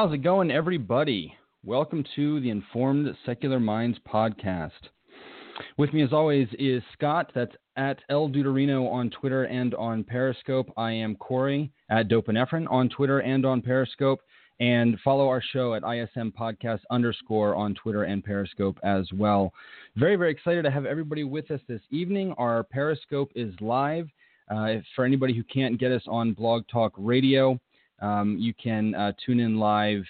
How's it going, everybody? Welcome to the Informed Secular Minds podcast. With me, as always, is Scott. That's at ElDudeIreno on Twitter and on Periscope. I am Cory at Dopinephrine on Twitter and on Periscope. And follow our show at ISM Podcast underscore on Twitter and Periscope as well. Very, very excited to have everybody with us this evening. Our Periscope is live. Uh, for anybody who can't get us on Blog Talk Radio, um, you can uh, tune in live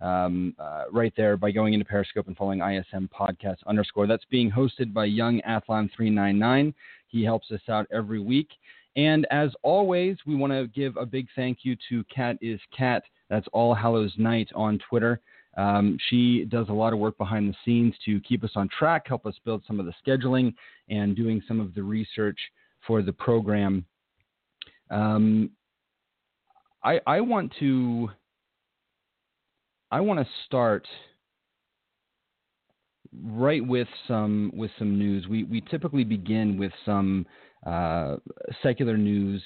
um, uh, right there by going into Periscope and following ISM Podcast underscore. That's being hosted by Young Athlon 399. He helps us out every week. And as always, we want to give a big thank you to Cat is Cat. That's All Hallows Night on Twitter. Um, she does a lot of work behind the scenes to keep us on track, help us build some of the scheduling, and doing some of the research for the program. Um, I, I want to I want to start right with some with some news. We we typically begin with some uh, secular news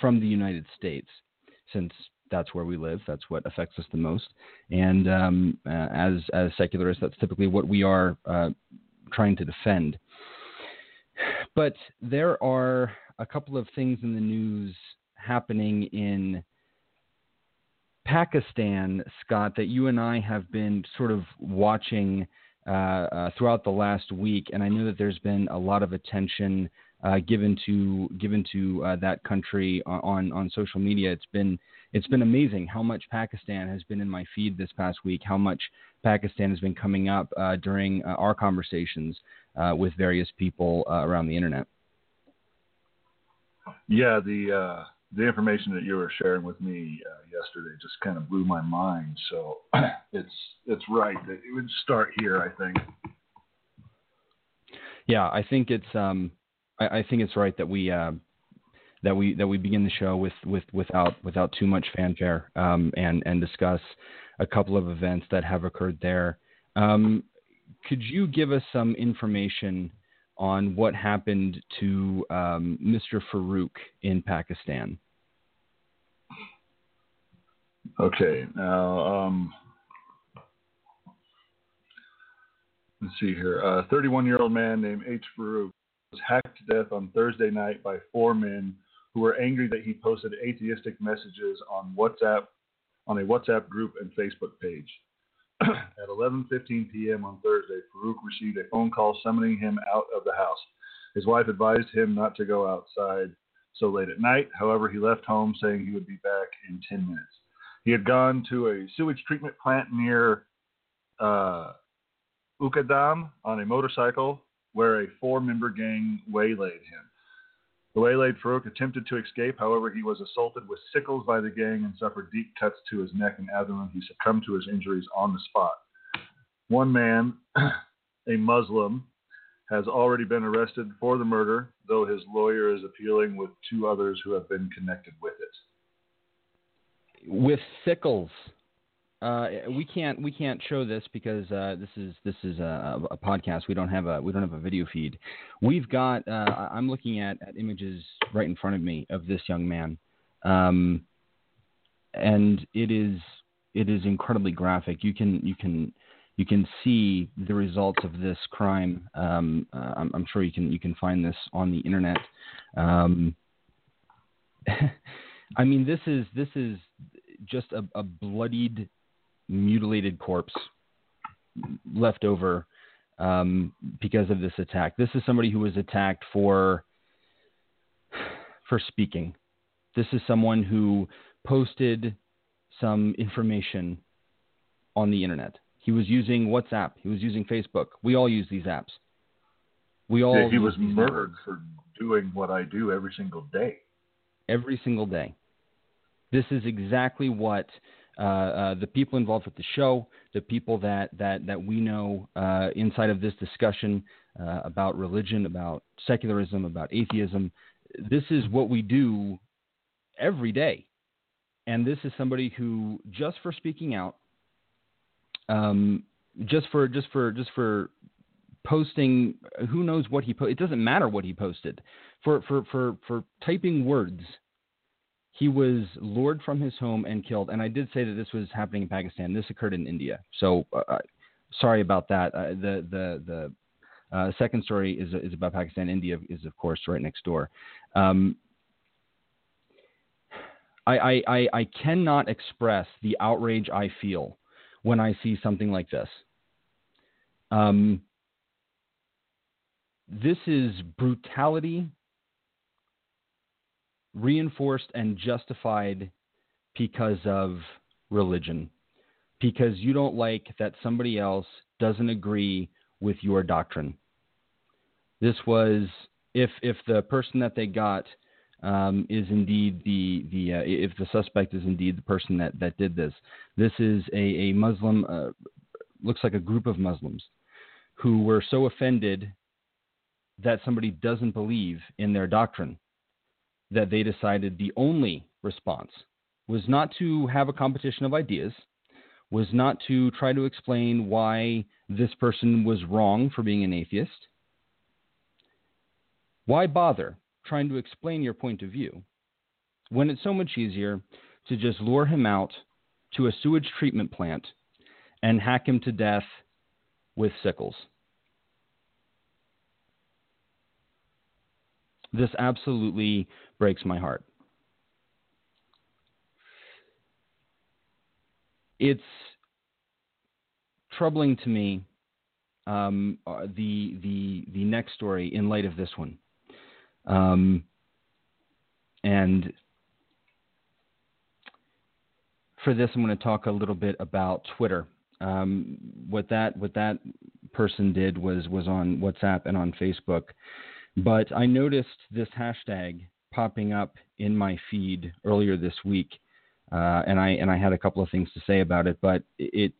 from the United States, since that's where we live. That's what affects us the most. And um, uh, as as secularists, that's typically what we are uh, trying to defend. But there are a couple of things in the news happening in Pakistan, Scott, that you and I have been sort of watching uh, uh, throughout the last week, and I know that there's been a lot of attention uh, given to given to uh, that country on on social media. It's been it's been amazing how much Pakistan has been in my feed this past week. How much Pakistan has been coming up uh, during uh, our conversations with various people around the internet. Yeah, the the information that you were sharing with me uh, yesterday just kind of blew my mind. So it's it's right that it would start here. I think. Yeah, I think it's um, I, I think it's right that we uh, that we that we begin the show with with without without too much fanfare um, and and discuss a couple of events that have occurred there. Um, could you give us some information? on what happened to um, Mr. Farouk in Pakistan. Okay, now um, let's see here. A 31 year old man named H. Farouk was hacked to death on Thursday night by four men who were angry that he posted atheistic messages on WhatsApp on a WhatsApp group and Facebook page. At 11:15 p.m. on Thursday, Farouk received a phone call summoning him out of the house. His wife advised him not to go outside so late at night. However, he left home saying he would be back in 10 minutes. He had gone to a sewage treatment plant near uh, Ukkadam on a motorcycle where a four member gang waylaid him. The waylaid Farouk attempted to escape. However, he was assaulted with sickles by the gang and suffered deep cuts to his neck and abdomen. He succumbed to his injuries on the spot. One man, a Muslim, has already been arrested for the murder, though his lawyer is appealing with two others who have been connected with it with sickles. Uh, we can't we can't show this because uh, this is this is a, a, podcast. We don't have a we don't have a video feed. We've got. Uh, I'm looking at, at images right in front of me of this young man, um, and it is it is incredibly graphic. You can you can you can see the results of this crime. Um, uh, I'm, I'm, sure you can you can find this on the internet. Um, I mean, this is this is just a, a bloodied, mutilated corpse left over um, because of this attack. This is somebody who was attacked for for speaking. This is someone who posted some information on the internet. He was using WhatsApp. He was using Facebook. We all use these apps. We all. Yeah, he was murdered for doing what I do every single day. Every single day. This is exactly what uh, uh, the people involved with the show, the people that that that we know uh, inside of this discussion uh, about religion, about secularism, about atheism. This is what we do every day, and this is somebody who, just for speaking out, um, just for just for just for posting, who knows what he put. It doesn't matter what he posted. For for for for typing words he was lured from his home and killed. And I did say that this was happening in Pakistan. This occurred in India. So uh, uh sorry about that. Uh, the the the uh, second story is is about Pakistan. India is of course right next door. Um, I, I, I cannot express the outrage I feel when I see something like this. Um, this is brutality reinforced and justified because of religion, because you don't like that somebody else doesn't agree with your doctrine. This was if if the person that they got um, is indeed the the uh, if the suspect is indeed the person that that did this. This is a a Muslim uh, looks like a group of Muslims who were so offended that somebody doesn't believe in their doctrine that they decided the only response was not to have a competition of ideas, was not to try to explain why this person was wrong for being an atheist. Why bother trying to explain your point of view when it's so much easier to just lure him out to a sewage treatment plant and hack him to death with sickles? This absolutely breaks my heart. It's troubling to me um, uh, the the the next story in light of this one, um, and for this, I'm going to talk a little bit about Twitter. Um, what that what that person did was was on WhatsApp and on Facebook. But I noticed this hashtag popping up in my feed earlier this week, uh, and I and I had a couple of things to say about it, but it,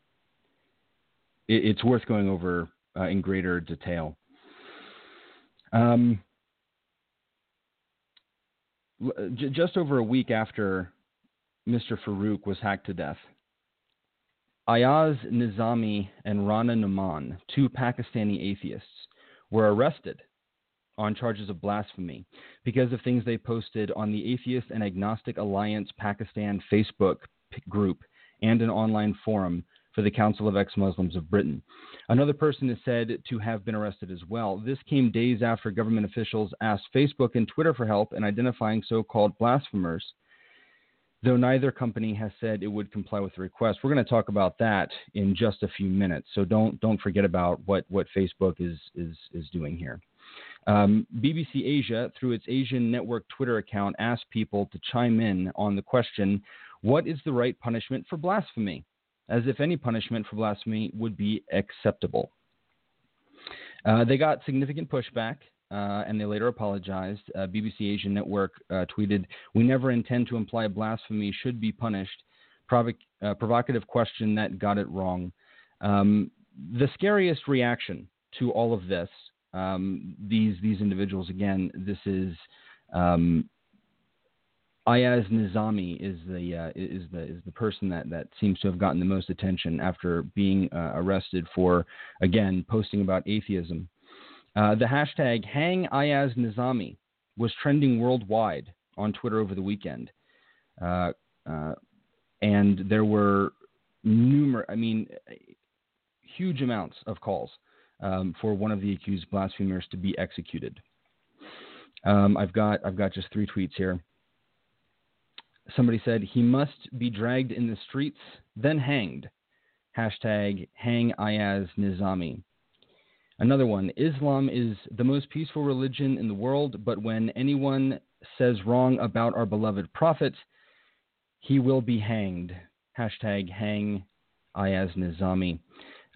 it it's worth going over uh, in greater detail. Um, j- just over a week after Mr. Farouk was hacked to death, Ayaz Nizami and Rana Numan, two Pakistani atheists, were arrested on charges of blasphemy because of things they posted on the Atheist and Agnostic Alliance Pakistan Facebook group and an online forum for the Council of Ex Muslims of Britain. Another person is said to have been arrested as well. This came days after government officials asked Facebook and Twitter for help in identifying so called blasphemers, though neither company has said it would comply with the request. We're going to talk about that in just a few minutes, so don't, don't forget about what, what Facebook is, is, is doing here. Um, BBC Asia, through its Asian Network Twitter account, asked people to chime in on the question what is the right punishment for blasphemy? As if any punishment for blasphemy would be acceptable. Uh, they got significant pushback. Uh, and they later apologized. Uh, BBC Asian Network uh, tweeted, "We never intend to imply blasphemy should be punished. Uh, provocative question that got it wrong." Um, the scariest reaction to all of this um, these these individuals again. This is um, Ayaz Nizami is the uh, is the is the person that, that seems to have gotten the most attention after being uh, arrested for again posting about atheism. Uh, the hashtag Hang Ayaz Nizami was trending worldwide on Twitter over the weekend, uh, uh, and there were numerous, I mean, huge amounts of calls um, for one of the accused blasphemers to be executed. Um, I've got I've got just three tweets here. Somebody said he must be dragged in the streets, then hanged. Hashtag hang Ayaz Nizami. Another one Islam is the most peaceful religion in the world, but when anyone says wrong about our beloved prophet, he will be hanged. Hashtag hang Ayaz Nizami.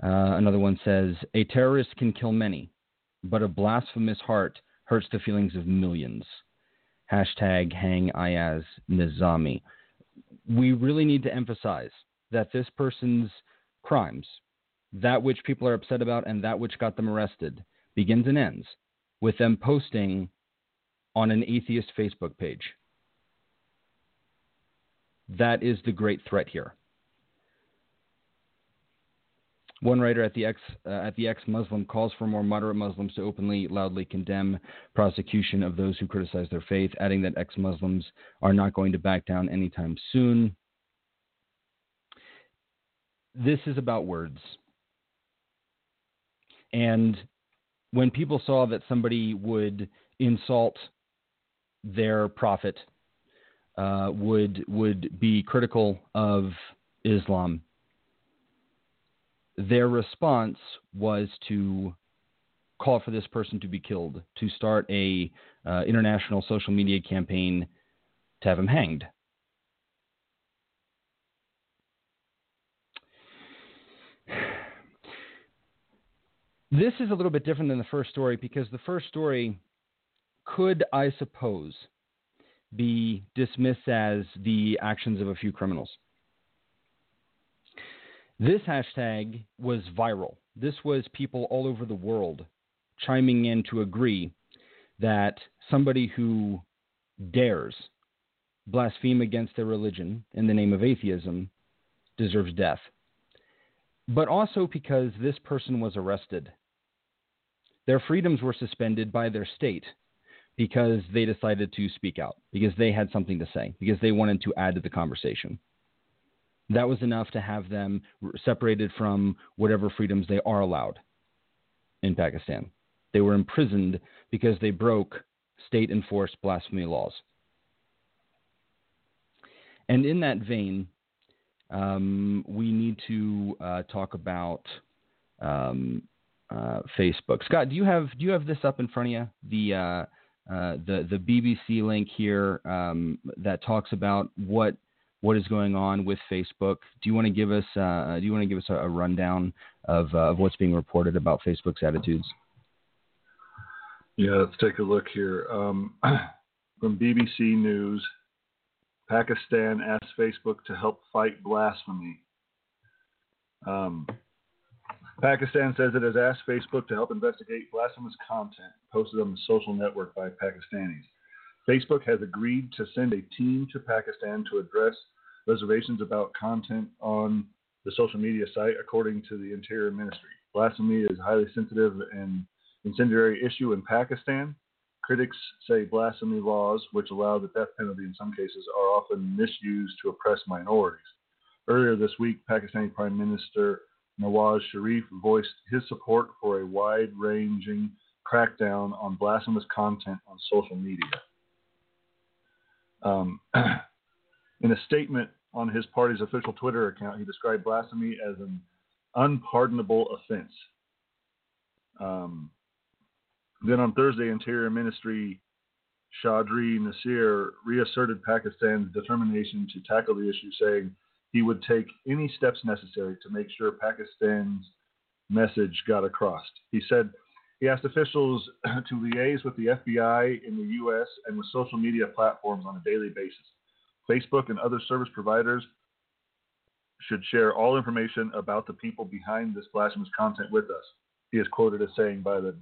Uh, another one says, A terrorist can kill many, but a blasphemous heart hurts the feelings of millions. Hashtag hang Ayaz Nizami. We really need to emphasize that this person's crimes, that which people are upset about and that which got them arrested, begins and ends with them posting on an atheist Facebook page. That is the great threat here. One writer at the ex uh, at the ex Muslim calls for more moderate Muslims to openly, loudly condemn prosecution of those who criticize their faith, adding that ex Muslims are not going to back down anytime soon. This is about words. And when people saw that somebody would insult their prophet, uh, would would be critical of Islam, their response was to call for this person to be killed, to start a uh, international social media campaign to have him hanged. This is a little bit different than the first story because the first story could, I suppose, be dismissed as the actions of a few criminals. This hashtag was viral. This was people all over the world chiming in to agree that somebody who dares blaspheme against their religion in the name of atheism deserves death. But also because this person was arrested. Their freedoms were suspended by their state because they decided to speak out, because they had something to say, because they wanted to add to the conversation. That was enough to have them separated from whatever freedoms they are allowed in Pakistan. They were imprisoned because they broke state enforced blasphemy laws. And in that vein, um, we need to uh, talk about um, uh, Facebook. Scott, do you have do you have this up in front of you? The uh, uh the the BBC link here um, that talks about what what is going on with Facebook. Do you want to give us uh, do you want to give us a, a rundown of, uh, of what's being reported about Facebook's attitudes? Yeah, let's take a look here. Um, from BBC News, Pakistan asks Facebook to help fight blasphemy. Um, Pakistan says it has asked Facebook to help investigate blasphemous content posted on the social network by Pakistanis. Facebook has agreed to send a team to Pakistan to address reservations about content on the social media site, according to the Interior Ministry. Blasphemy is a highly sensitive and incendiary issue in Pakistan. Critics say blasphemy laws, which allow the death penalty in some cases, are often misused to oppress minorities. Earlier this week, Pakistani Prime Minister Nawaz Sharif voiced his support for a wide ranging crackdown on blasphemous content on social media. Um, in a statement on his party's official Twitter account, he described blasphemy as an unpardonable offense. Um, then on Thursday, Interior Ministry Chaudhry Nisar reasserted Pakistan's determination to tackle the issue, saying he would take any steps necessary to make sure Pakistan's message got across. He said he asked officials to liaise with the FBI in the U.S. and with social media platforms on a daily basis. Facebook and other service providers should share all information about the people behind this blasphemous content with us, he is quoted as saying by the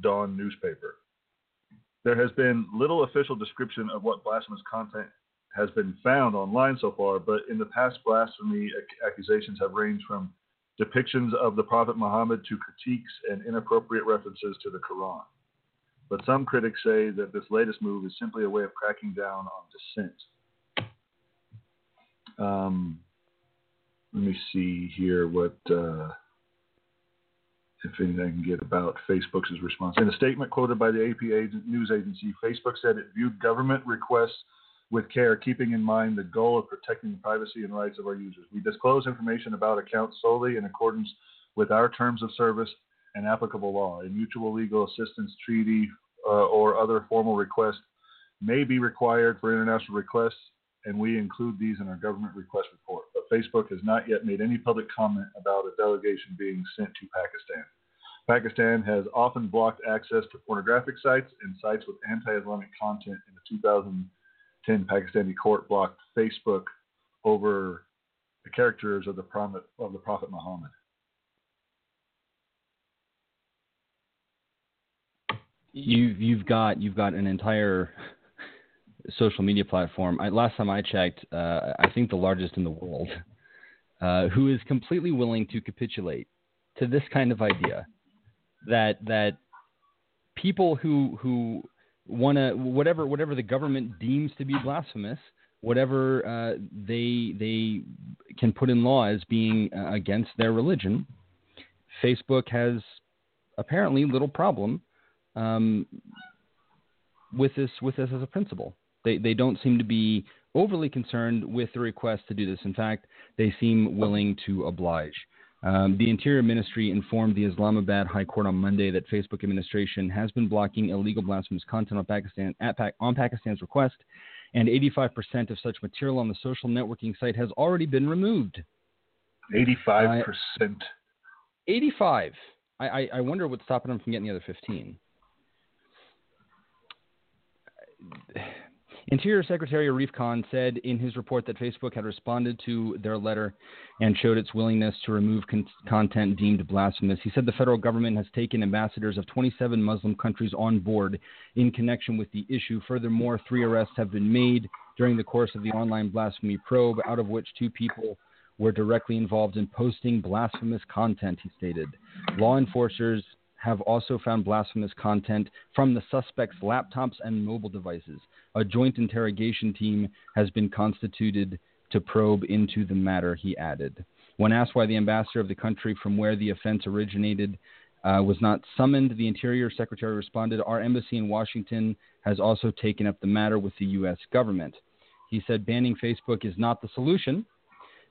Dawn newspaper. There has been little official description of what blasphemous content has been found online so far, but in the past, blasphemy accusations have ranged from depictions of the Prophet Muhammad to critiques and inappropriate references to the Quran. But some critics say that this latest move is simply a way of cracking down on dissent. Um, let me see here what, uh, if anything I can get about Facebook's response. In a statement quoted by the AP news agency, Facebook said it viewed government requests with care, keeping in mind the goal of protecting the privacy and rights of our users. We disclose information about accounts solely in accordance with our terms of service and applicable law. A mutual legal assistance treaty uh, or other formal request may be required for international requests, and we include these in our government request report. But Facebook has not yet made any public comment about a delegation being sent to Pakistan. Pakistan has often blocked access to pornographic sites and sites with anti-Islamic content. In the 2010 Pakistani court blocked Facebook over the characters of the Prophet of the Prophet Muhammad. You've you've got you've got an entire social media platform. I, last time I checked, uh, I think the largest in the world, uh, who is completely willing to capitulate to this kind of idea that that people who who want to whatever whatever the government deems to be blasphemous, whatever uh, they they can put in law as being uh, against their religion, Facebook has apparently little problem um, with this with this as a principle. They they don't seem to be overly concerned with the request to do this. In fact, they seem willing to oblige. Um, the Interior Ministry informed the Islamabad High Court on Monday that Facebook administration has been blocking illegal blasphemous content on Pakistan at, on Pakistan's request, and 85% of such material on the social networking site has already been removed. 85%. Uh, 85. I, I, I wonder what's stopping them from getting the other 15. Interior Secretary Arif Khan said in his report that Facebook had responded to their letter and showed its willingness to remove con- content deemed blasphemous. He said the federal government has taken ambassadors of 27 Muslim countries on board in connection with the issue. Furthermore, three arrests have been made during the course of the online blasphemy probe, out of which two people were directly involved in posting blasphemous content, he stated. Law enforcers have also found blasphemous content from the suspects' laptops and mobile devices. A joint interrogation team has been constituted to probe into the matter, he added. When asked why the ambassador of the country from where the offense originated uh, was not summoned, the Interior Secretary responded, Our embassy in Washington has also taken up the matter with the U.S. government. He said banning Facebook is not the solution.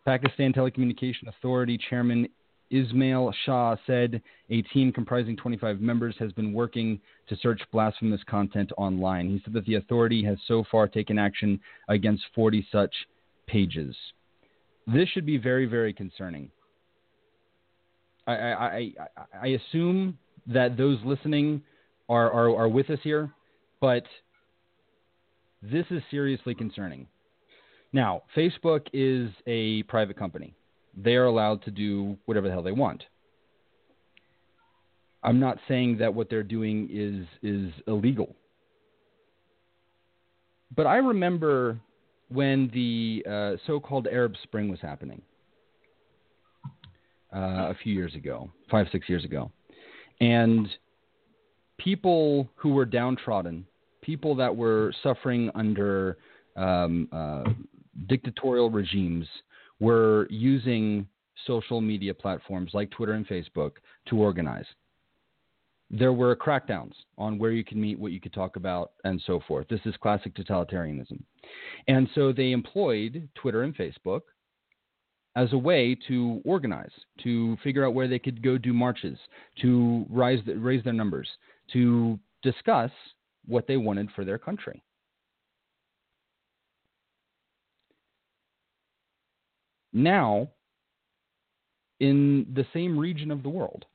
Pakistan Telecommunication Authority Chairman Ismail Shah said a team comprising 25 members has been working to search blasphemous content online. He said that the authority has so far taken action against 40 such pages. This should be very, very concerning. I, I, I, I assume that those listening are, are, are with us here, but this is seriously concerning. Now, Facebook is a private company they are allowed to do whatever the hell they want. I'm not saying that what they're doing is is illegal. But I remember when the uh, so-called Arab Spring was happening uh, a few years ago, five six years ago, and people who were downtrodden, people that were suffering under um, uh, dictatorial regimes, were using social media platforms like Twitter and Facebook to organize. There were crackdowns on where you could meet, what you could talk about, and so forth. This is classic totalitarianism. And so they employed Twitter and Facebook as a way to organize, to figure out where they could go do marches, to rise, raise their numbers, to discuss what they wanted for their country. Now in the same region of the world.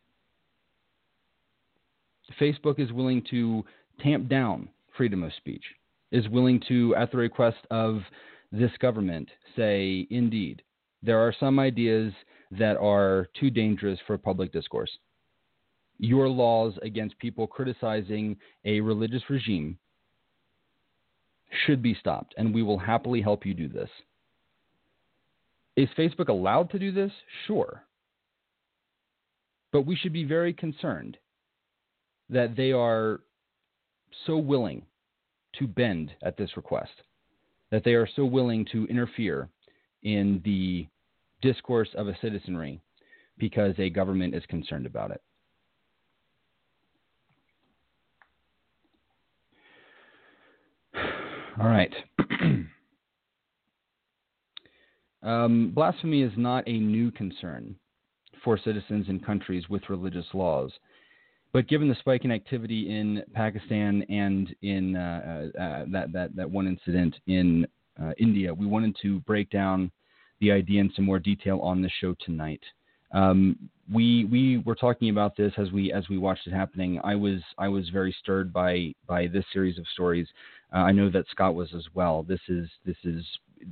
Facebook is willing to tamp down freedom of speech, is willing to, at the request of this government, say, indeed, there are some ideas that are too dangerous for public discourse. Your laws against people criticizing a religious regime should be stopped, and we will happily help you do this. Is Facebook allowed to do this? Sure. But we should be very concerned that they are so willing to bend at this request, that they are so willing to interfere in the discourse of a citizenry because a government is concerned about it. All right. Um, blasphemy is not a new concern for citizens in countries with religious laws. but given the spike in activity in Pakistan and in uh, uh, that, that, that one incident in uh, India, we wanted to break down the idea in some more detail on the show tonight. Um, we we were talking about this as we as we watched it happening. I was I was very stirred by by this series of stories. Uh, I know that Scott was as well. This is this is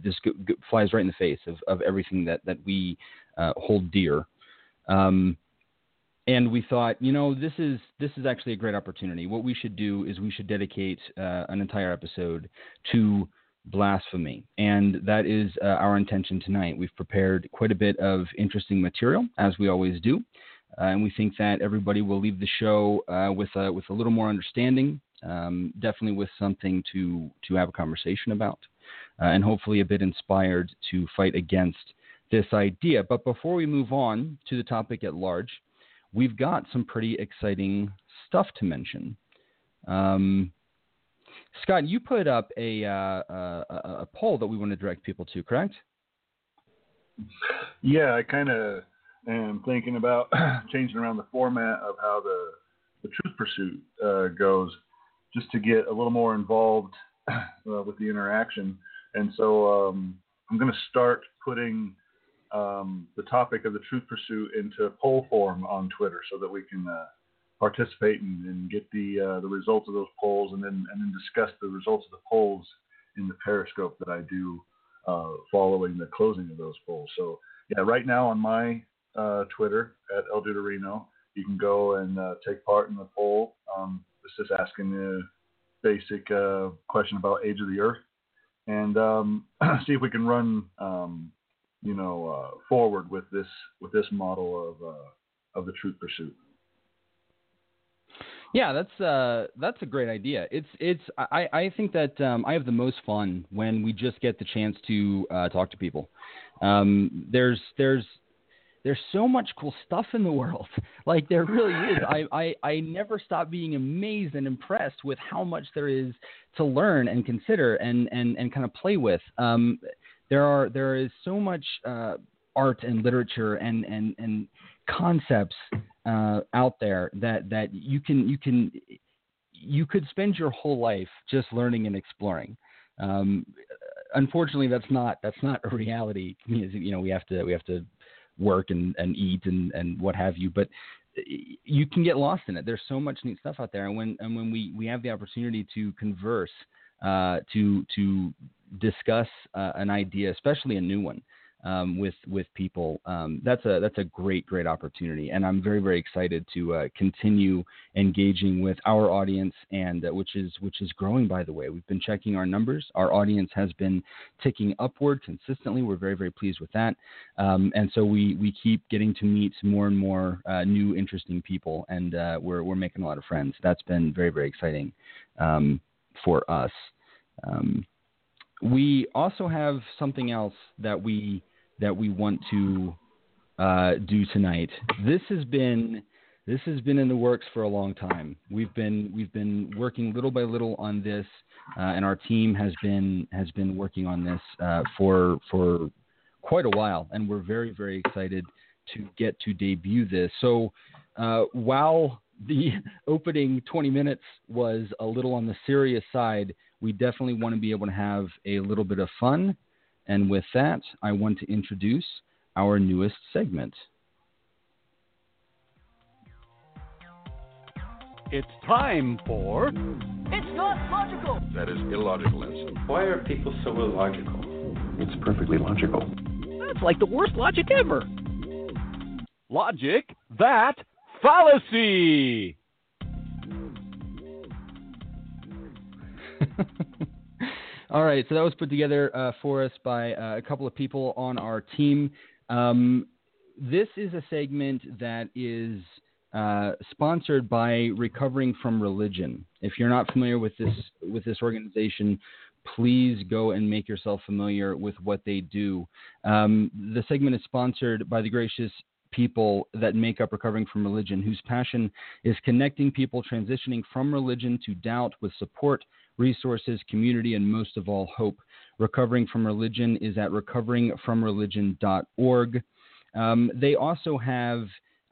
this g- g- flies right in the face of, of everything that that we uh, hold dear. Um, and we thought, you know, this is this is actually a great opportunity. What we should do is we should dedicate uh, an entire episode to blasphemy, and that is uh, our intention tonight. We've prepared quite a bit of interesting material, as we always do, uh, and we think that everybody will leave the show uh, with a, with a little more understanding, um, definitely with something to to have a conversation about, uh, and hopefully a bit inspired to fight against this idea. But before we move on to the topic at large we've got some pretty exciting stuff to mention. Um, Scott, you put up a, uh, a, a, poll that we want to direct people to, correct? Yeah, I kind of am thinking about changing around the format of how the, the truth pursuit uh, goes, just to get a little more involved uh, with the interaction. And so um, I'm going to start putting um, the topic of the truth pursuit into poll form on Twitter so that we can uh, participate and, and, get the uh, the results of those polls and then and then discuss the results of the polls in the Periscope that I do uh, following the closing of those polls. So yeah, right now on my uh, Twitter at El you can go and uh, take part in the poll. Um, just asking the basic uh, question about age of the Earth and um, see if we can run um, you know, uh, forward with this with this model of uh, of the truth pursuit. Yeah, that's uh, that's a great idea. It's it's I, I think that um, I have the most fun when we just get the chance to uh, talk to people. Um, there's there's there's so much cool stuff in the world. Like there really is. I, I I never stop being amazed and impressed with how much there is to learn and consider and and and kind of play with. Um, there are there is so much uh, art and literature and and and concepts uh, out there that that you can you can you could spend your whole life just learning and exploring. Um, unfortunately, that's not that's not a reality. You know, we have to we have to work and, and eat and, and what have you. But you can get lost in it. There's so much neat stuff out there, and when and when we, we have the opportunity to converse, uh, to to discuss uh, an idea, especially a new one, um, with with people. Um, that's a that's a great great opportunity, and I'm very very excited to uh, continue engaging with our audience, and uh, which is which is growing by the way. We've been checking our numbers. Our audience has been ticking upward consistently. We're very very pleased with that, um, and so we we keep getting to meet more and more uh, new interesting people, and uh, we're we're making a lot of friends. That's been very very exciting um, for us. Um, we also have something else that we that we want to uh, do tonight. This has been this has been in the works for a long time. We've been we've been working little by little on this, uh, and our team has been has been working on this uh, for for quite a while, and we're very very excited to get to debut this. So uh, while the opening 20 minutes was a little on the serious side, we definitely want to be able to have a little bit of fun. And with that, I want to introduce our newest segment. It's time for. It's not logical! That is illogical, Ensign. Why are people so illogical? It's perfectly logical. That's like the worst logic ever. Logic that fallacy. All right, so that was put together uh, for us by uh, a couple of people on our team. Um, this is a segment that is uh, sponsored by Recovering from Religion. If you're not familiar with this with this organization, please go and make yourself familiar with what they do. Um, the segment is sponsored by the gracious people that make up Recovering from Religion, whose passion is connecting people transitioning from religion to doubt with support, resources, community, and most of all, hope. Recovering from Religion is at recoveringfromreligion.org. Um, they also have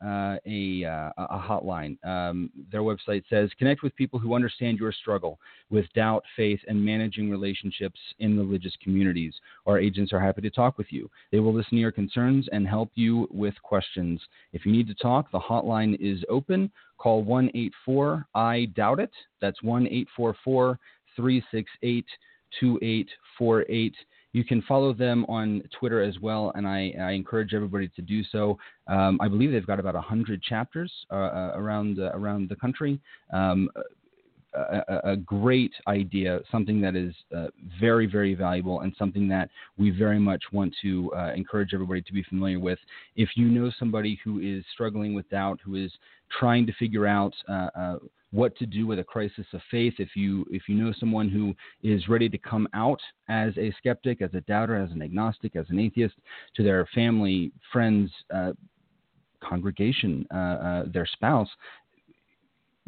uh, a, uh, a hotline. Um, their website says connect with people who understand your struggle with doubt, faith, and managing relationships in religious communities. Our agents are happy to talk with you. They will listen to your concerns and help you with questions. If you need to talk, the hotline is open. Call 1 84 I Doubt It. That's 1 844 368 2848. You can follow them on Twitter as well, and I, I encourage everybody to do so. Um, I believe they've got about 100 chapters uh, uh, around, uh, around the country. Um, a, a, great idea, something that is uh, very, very valuable, and something that we very much want to uh, encourage everybody to be familiar with. If you know somebody who is struggling with doubt, who is trying to figure out uh, what to do with a crisis of faith. If you if you know someone who is ready to come out as a skeptic, as a doubter, as an agnostic, as an atheist to their family, friends, uh, congregation, uh, uh, their spouse,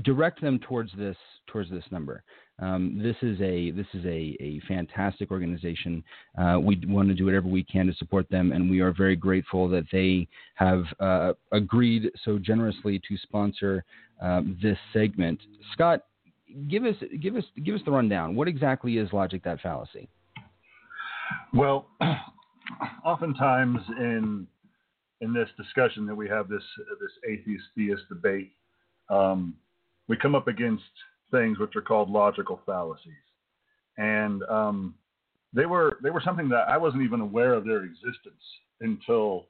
direct them towards this towards this number. Um, this is a this is a, a fantastic organization. Uh, we want to do whatever we can to support them, and we are very grateful that they have uh, agreed so generously to sponsor um, this segment. Scott, give us give us give us the rundown. What exactly is logic that fallacy? Well, oftentimes in in this discussion that we have this this atheist theist debate, um, we come up against things which are called logical fallacies, and um, they were they were something that I wasn't even aware of their existence until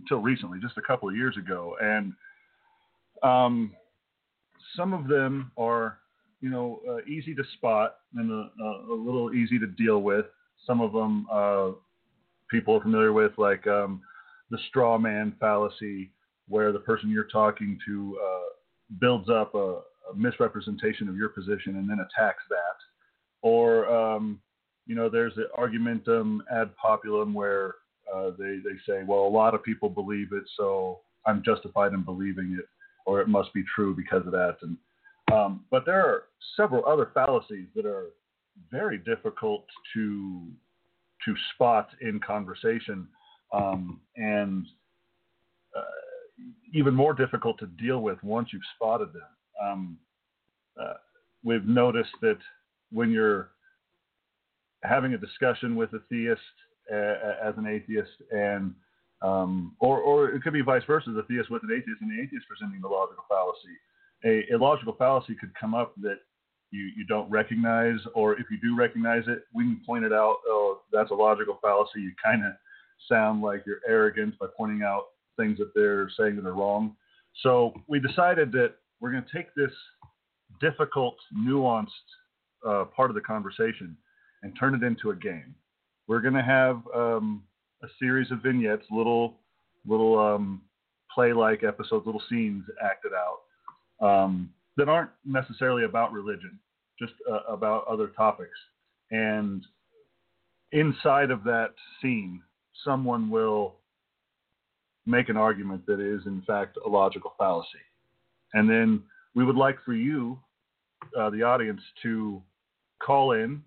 until recently, just a couple of years ago, and um, some of them are you know uh, easy to spot and a, a, little easy to deal with. Some of them uh, people are familiar with, like um, the straw man fallacy, where the person you're talking to uh, builds up a, a misrepresentation of your position and then attacks that. Or, um, you know, there's the argumentum ad populum where uh, they, they say, well, a lot of people believe it, so I'm justified in believing it, or it must be true because of that. And um, but there are several other fallacies that are very difficult to to spot in conversation, um, and uh, even more difficult to deal with once you've spotted them um, uh, we've noticed that when you're having a discussion with a theist uh, as an atheist, and um, or, or it could be vice versa, the theist with an atheist, and the atheist presenting the logical fallacy. A, a logical fallacy could come up that you, you don't recognize, or if you do recognize it, we can point it out. Oh, that's a logical fallacy. You kind of sound like you're arrogant by pointing out things that they're saying that are wrong. So we decided that we're going to take this difficult, nuanced uh, part of the conversation and turn it into a game. We're going to have um, a series of vignettes, little little um, play-like episodes, little scenes acted out um, that aren't necessarily about religion, just uh, about other topics. And inside of that scene, someone will make an argument that is, in fact, a logical fallacy. And then we would like for you, uh, the audience, to call in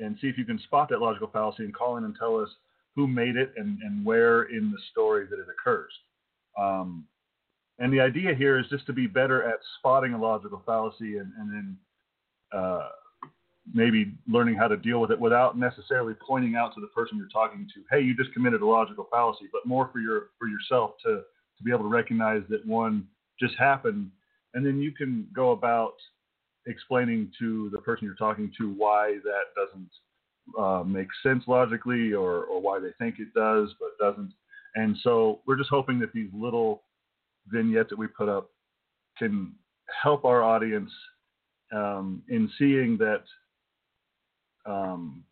and see if you can spot that logical fallacy and call in and tell us who made it and, and where in the story that it occurs. Um, and the idea here is just to be better at spotting a logical fallacy and, and then uh, maybe learning how to deal with it without necessarily pointing out to the person you're talking to, hey, you just committed a logical fallacy, but more for your for yourself to to be able to recognize that one just happened and then you can go about explaining to the person you're talking to why that doesn't uh, make sense logically or, or why they think it does but doesn't. And so we're just hoping that these little vignettes that we put up can help our audience um, in seeing that um,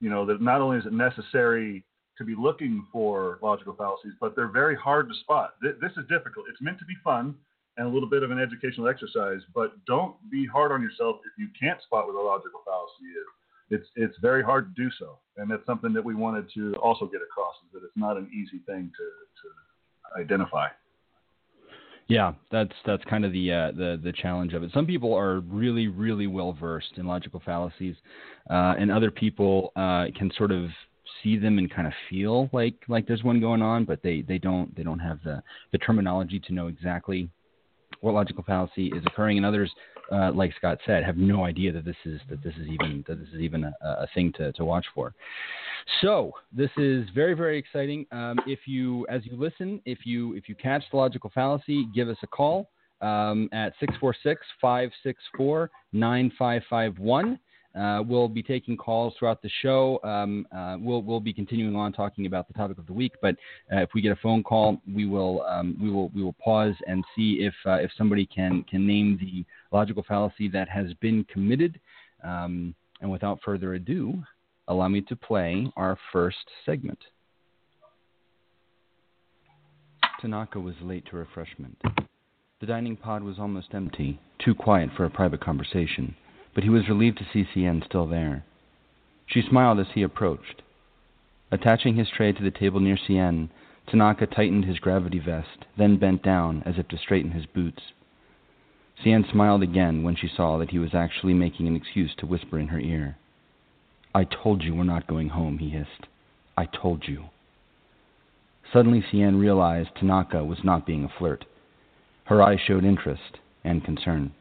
you know that not only is it necessary to be looking for logical fallacies, but they're very hard to spot. This is difficult. It's meant to be fun and a little bit of an educational exercise, but don't be hard on yourself if you can't spot what a logical fallacy is. It's it's very hard to do so, and that's something that we wanted to also get across is that it's not an easy thing to to identify. Yeah, that's that's kind of the uh, the the challenge of it. Some people are really really well versed in logical fallacies, uh, and other people uh, can sort of see them and kind of feel like like there's one going on, but they they don't they don't have the the terminology to know exactly what logical fallacy is occurring, and others, uh, like Scott said, have no idea that this is that this is even that this is even a, a thing to, to watch for. So this is very very exciting. Um, if you as you listen, if you if you catch the logical fallacy, give us a call um, at 646 564 9551. Uh, we'll be taking calls throughout the show. Um, uh, we'll we'll be continuing on talking about the topic of the week. But uh, if we get a phone call, we will um, we will we will pause and see if uh, if somebody can can name the logical fallacy that has been committed. Um, and without further ado, allow me to play our first segment. Tanaka was late to refreshment. The dining pod was almost empty, too quiet for a private conversation but he was relieved to see Cien still there. She smiled as he approached. Attaching his tray to the table near Cien, Tanaka tightened his gravity vest, then bent down as if to straighten his boots. Cien smiled again when she saw that he was actually making an excuse to whisper in her ear. I told you we're not going home, he hissed. I told you. Suddenly, Cien realized Tanaka was not being a flirt. Her eyes showed interest and concern.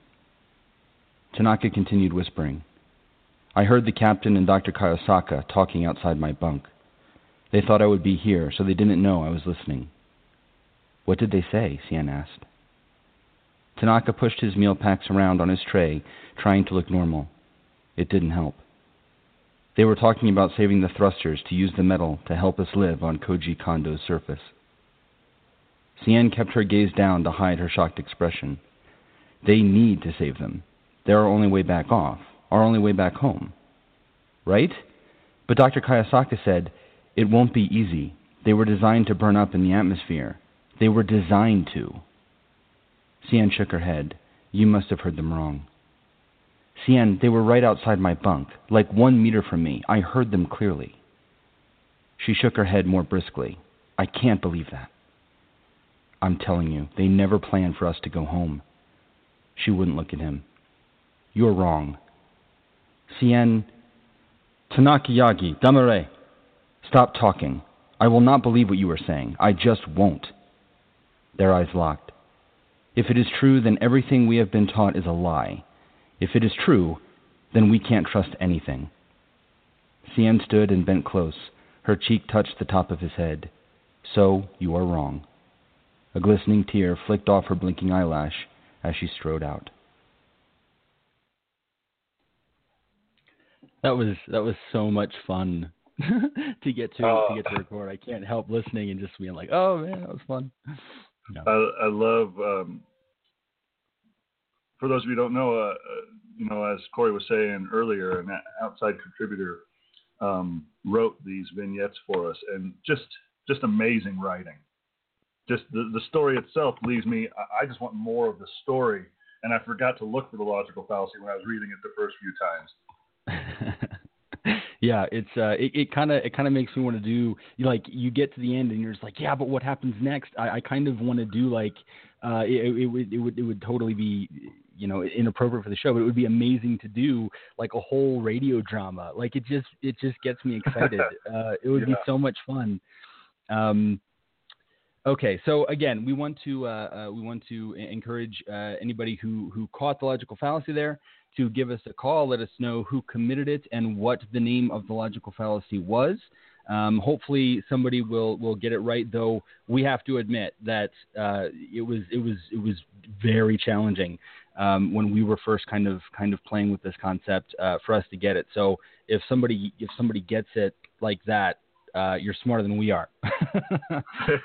Tanaka continued whispering. I heard the captain and Dr. Kayosaka talking outside my bunk. They thought I would be here, so they didn't know I was listening. What did they say? Cien asked. Tanaka pushed his meal packs around on his tray, trying to look normal. It didn't help. They were talking about saving the thrusters to use the metal to help us live on Koji Kondo's surface. Cien kept her gaze down to hide her shocked expression. They need to save them. They're our only way back off, our only way back home. Right? But Dr. Kayosaka said, it won't be easy. They were designed to burn up in the atmosphere. They were designed to. Cien shook her head. You must have heard them wrong. Cien, they were right outside my bunk, like one meter from me. I heard them clearly. She shook her head more briskly. I can't believe that. I'm telling you, they never planned for us to go home. She wouldn't look at him. You're wrong. Cien Tanakayagi, Damare. Stop talking. I will not believe what you are saying. I just won't. Their eyes locked. If it is true, then everything we have been taught is a lie. If it is true, then we can't trust anything. Cien stood and bent close. Her cheek touched the top of his head. So, you are wrong. A glistening tear flicked off her blinking eyelash as she strode out. That was that was so much fun to get to uh, to get to record. I can't help listening and just being like, "Oh man, that was fun." I, I love. Um, for those of you who don't know, uh, uh, you know, as Cory was saying earlier, an outside contributor um, wrote these vignettes for us, and just just amazing writing. Just the the story itself leaves me. I, I just want more of the story, and I forgot to look for the logical fallacy when I was reading it the first few times. yeah, it's uh, it kind of it kind of makes me want to do like you get to the end and you're just like, yeah, but what happens next? I, I kind of want to do like uh, it, it would it would it would totally be you know inappropriate for the show, but it would be amazing to do like a whole radio drama. Like it just it just gets me excited. uh, it would yeah. be so much fun. Um, Okay, so again, we want to uh, uh, we want to encourage uh, anybody who who caught the logical fallacy there to give us a call. Let us know who committed it and what the name of the logical fallacy was. Um, hopefully, somebody will will get it right. Though we have to admit that uh, it was it was it was very challenging um, when we were first kind of kind of playing with this concept uh, for us to get it. So if somebody if somebody gets it like that, uh, you're smarter than we are.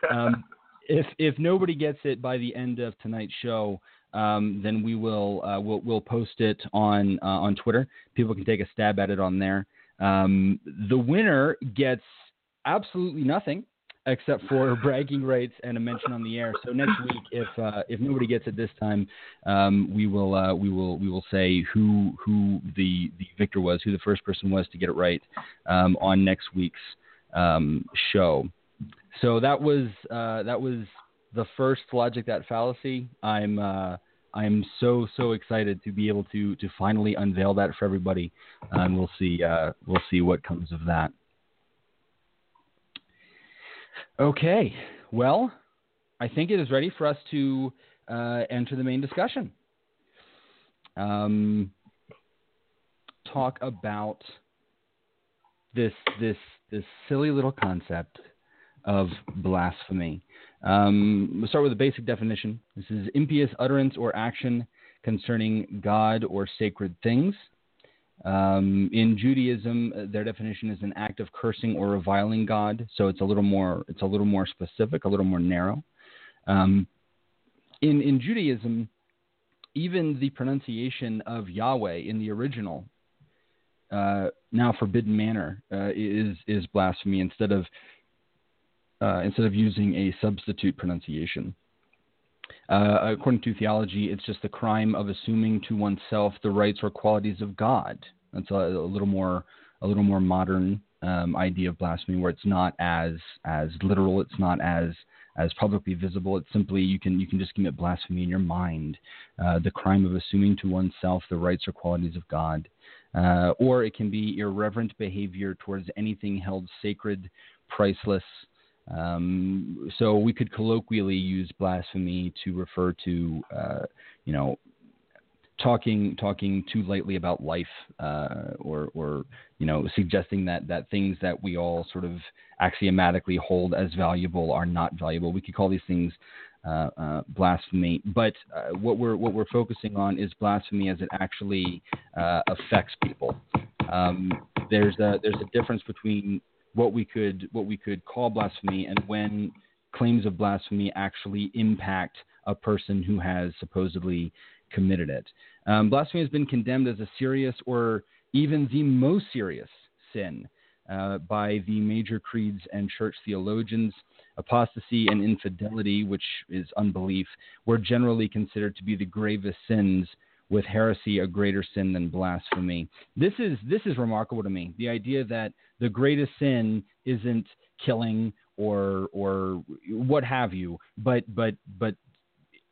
um, if if nobody gets it by the end of tonight's show, um, then we will uh, we'll, we'll post it on uh, on Twitter. People can take a stab at it on there. Um, the winner gets absolutely nothing except for bragging rights and a mention on the air. So next week, if uh, if nobody gets it this time, um, we will uh, we will we will say who who the the victor was, who the first person was to get it right um, on next week's um, show. So that was uh, that was the first logic that fallacy. I'm uh, I'm so so excited to be able to to finally unveil that for everybody, and we'll see uh, we'll see what comes of that. Okay. Well, I think it is ready for us to uh, enter the main discussion. Um, talk about this this this silly little concept of blasphemy. Um, we'll start with a basic definition. This is impious utterance or action concerning God or sacred things. Um, in Judaism, uh, their definition is an act of cursing or reviling God. So it's a little more it's a little more specific, a little more narrow. Um, in in Judaism, even the pronunciation of Yahweh in the original, uh, now forbidden manner, uh, is is blasphemy instead of uh, instead of using a substitute pronunciation. Uh, according to theology, it's just the crime of assuming to oneself the rights or qualities of God. That's a, a little more a little more modern um, idea of blasphemy, where it's not as as literal, it's not as as publicly visible. It's simply you can you can just commit blasphemy in your mind, uh, the crime of assuming to oneself the rights or qualities of God, uh, or it can be irreverent behavior towards anything held sacred, priceless, um, so we could colloquially use blasphemy to refer to, uh, you know, talking talking too lightly about life, uh, or or you know, suggesting that that things that we all sort of axiomatically hold as valuable are not valuable. We could call these things uh, uh, blasphemy. But uh, what we're what we're focusing on is blasphemy as it actually uh, affects people. Um, there's a there's a difference between what we could what we could call blasphemy and when claims of blasphemy actually impact a person who has supposedly committed it. Um, blasphemy has been condemned as a serious or even the most serious sin uh, by the major creeds and church theologians. Apostasy and infidelity, which is unbelief, were generally considered to be the gravest sins with heresy a greater sin than blasphemy. This is this is remarkable to me. The idea that the greatest sin isn't killing or or what have you, but but but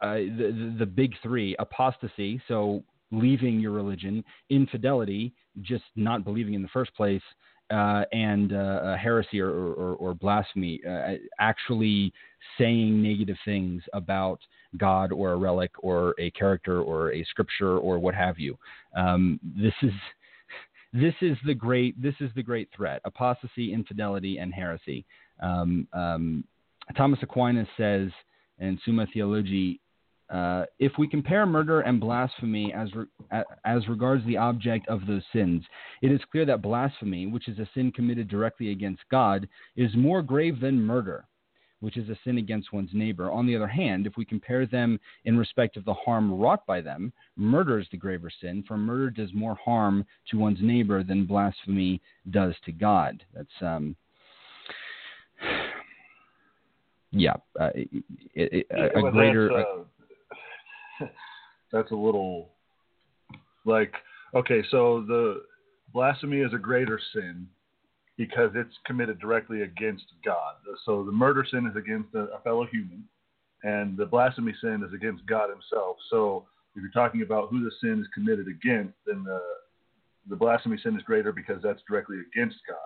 uh, the, the big three: apostasy, so leaving your religion, infidelity, just not believing in the first place, uh, and uh, heresy or, or, or blasphemy, uh, actually saying negative things about God or a relic or a character or a scripture or what have you. Um, this is this is the great this is the great threat: apostasy, infidelity, and heresy. Um, um, Thomas Aquinas says in Summa Theologiae uh, if we compare murder and blasphemy as, re- as regards the object of those sins, it is clear that blasphemy, which is a sin committed directly against God, is more grave than murder, which is a sin against one's neighbor. On the other hand, if we compare them in respect of the harm wrought by them, murder is the graver sin, for murder does more harm to one's neighbor than blasphemy does to God. That's um, yeah, uh, it, it, a, a greater. Uh, that's a little like okay, so the blasphemy is a greater sin because it's committed directly against God. So the murder sin is against a, fellow human, and the blasphemy sin is against God Himself. So if you're talking about who the sin is committed against, then the the blasphemy sin is greater because that's directly against God.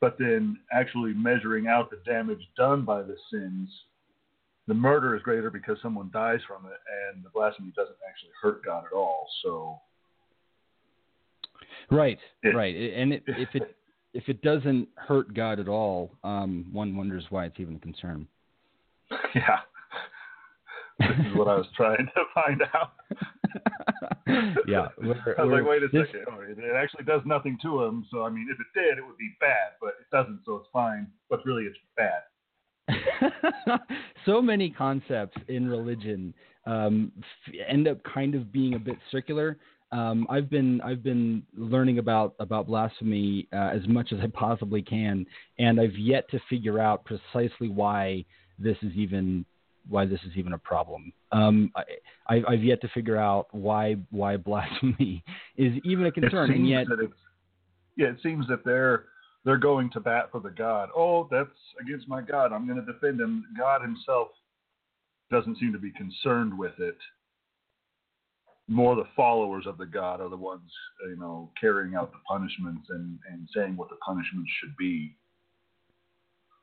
But then actually measuring out the damage done by the sins the murder is greater because someone dies from it, and the blasphemy doesn't actually hurt God at all. So, right, it, right, and it, if it if it doesn't hurt God at all, um, one wonders why it's even a concern. Yeah, this is what I was trying to find out. yeah, we're, I was like, wait a this, second, oh, it, it actually does nothing to him. So I mean, if it did, it would be bad, but it doesn't, so it's fine. But really, it's bad. so many concepts in religion um, f- end up kind of being a bit circular. Um, I've been I've been learning about about blasphemy uh, as much as I possibly can, and I've yet to figure out precisely why this is even why this is even a problem. Um, I, have yet to figure out why why blasphemy is even a concern, and yet yeah, it seems that they're they're going to bat for the God. Oh, that's against my God. I'm going to defend him. God himself doesn't seem to be concerned with it. More the followers of the God are the ones, you know, carrying out the punishments and, and saying what the punishments should be.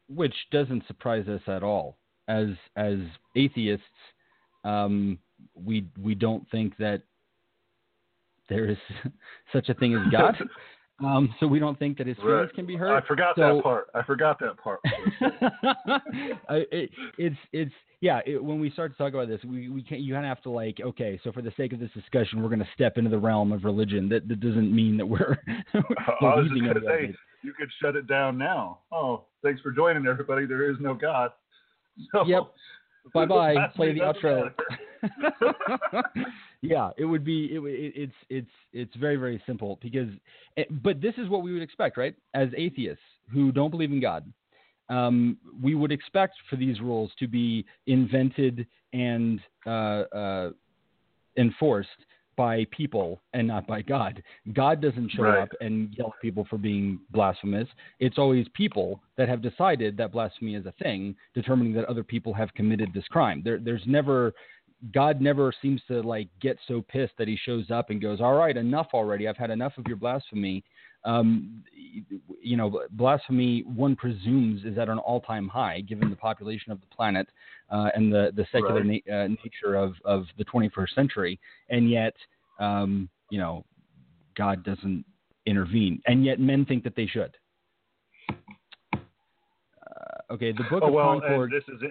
which doesn't surprise us at all. As as atheists, um, we we don't think that there is such a thing as God. Um, so we don't think that his feelings Right. can be hurt. I forgot So- that part. I forgot that part. I- it, it's it's yeah. It, when we start to talk about this, we we can't. You kind of have to like okay. So for the sake of this discussion, we're going to step into the realm of religion. That that doesn't mean that we're. I was believing going to say, you could shut it down now. Oh, thanks for joining, everybody. There is no God. So, Yep. Bye bye. Play the outro. Yeah, it would be. It, it, it's it's it's very very simple because, eh, but this is what we would expect, right? As atheists who don't believe in God, um, we would expect for these rules to be invented and uh, uh, enforced by people and not by God. God doesn't show Right. up and yell at people for being blasphemous. It's always people that have decided that blasphemy is a thing, determining that other people have committed this crime. There, there's never God never seems to like get so pissed that he shows up and goes, "All right, enough already. I've had enough of your blasphemy." Um, you know, blasphemy one presumes is at an all-time high given the population of the planet uh, and the the secular Right. na- uh, nature of of the 21st century, and yet, um, you know, God doesn't intervene, and yet men think that they should. Uh, okay, the Book oh of well, Concord. this is.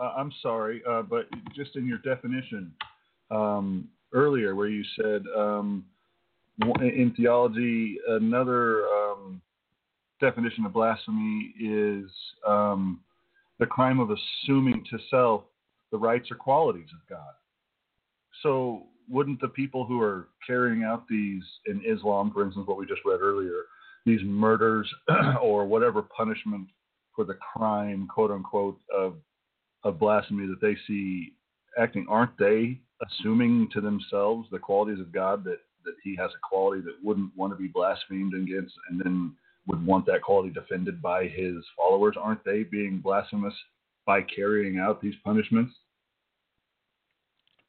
Uh, I'm sorry, uh, but just in your definition um, earlier, where you said um, in theology, another um, definition of blasphemy is um, the crime of assuming to self the rights or qualities of God. So, wouldn't the people who are carrying out these in Islam, for instance, what we just read earlier, these murders or whatever punishment for the crime, quote unquote, of of blasphemy that they see acting, aren't they assuming to themselves the qualities of God that that He has a quality that wouldn't want to be blasphemed against, and then would want that quality defended by His followers? Aren't they being blasphemous by carrying out these punishments?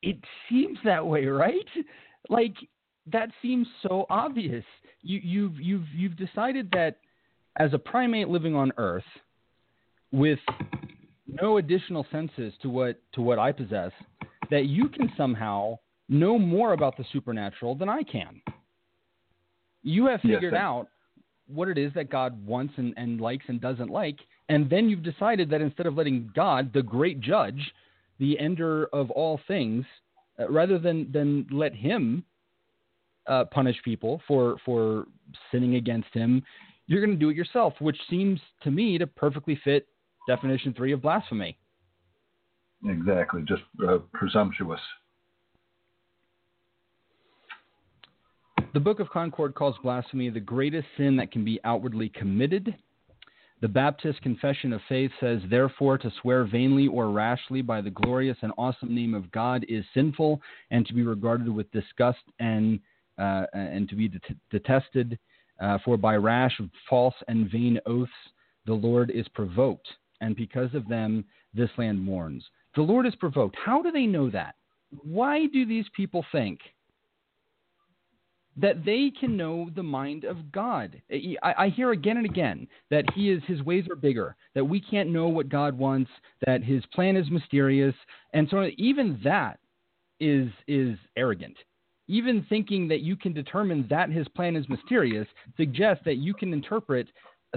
it seems that way, right? Like that seems so obvious. You, you've you've you've decided that as a primate living on Earth, with no additional senses to what to what I possess, that you can somehow know more about the supernatural than I can. You have figured and- out what it is that God wants and, and likes and doesn't like, and then you've decided that instead of letting God, the great judge, the ender of all things, uh, rather than than let him uh, punish people for for sinning against him, you're going to do it yourself, which seems to me to perfectly fit definition three of blasphemy. Exactly, just uh, presumptuous. The Book of Concord calls blasphemy the greatest sin that can be outwardly committed. The Baptist Confession of Faith says, therefore, to swear vainly or rashly by the glorious and awesome name of God is sinful and to be regarded with disgust and uh, and to be det- detested. Uh, for by rash, false, and vain oaths the Lord is provoked, and because of them this land mourns. The Lord is provoked. How do they know that? Why do these people think that they can know the mind of God. I, I hear again and again that he is his ways are bigger, that we can't know what God wants, that his plan is mysterious, and so. Even that is is arrogant. Even thinking that you can determine that his plan is mysterious suggests that you can interpret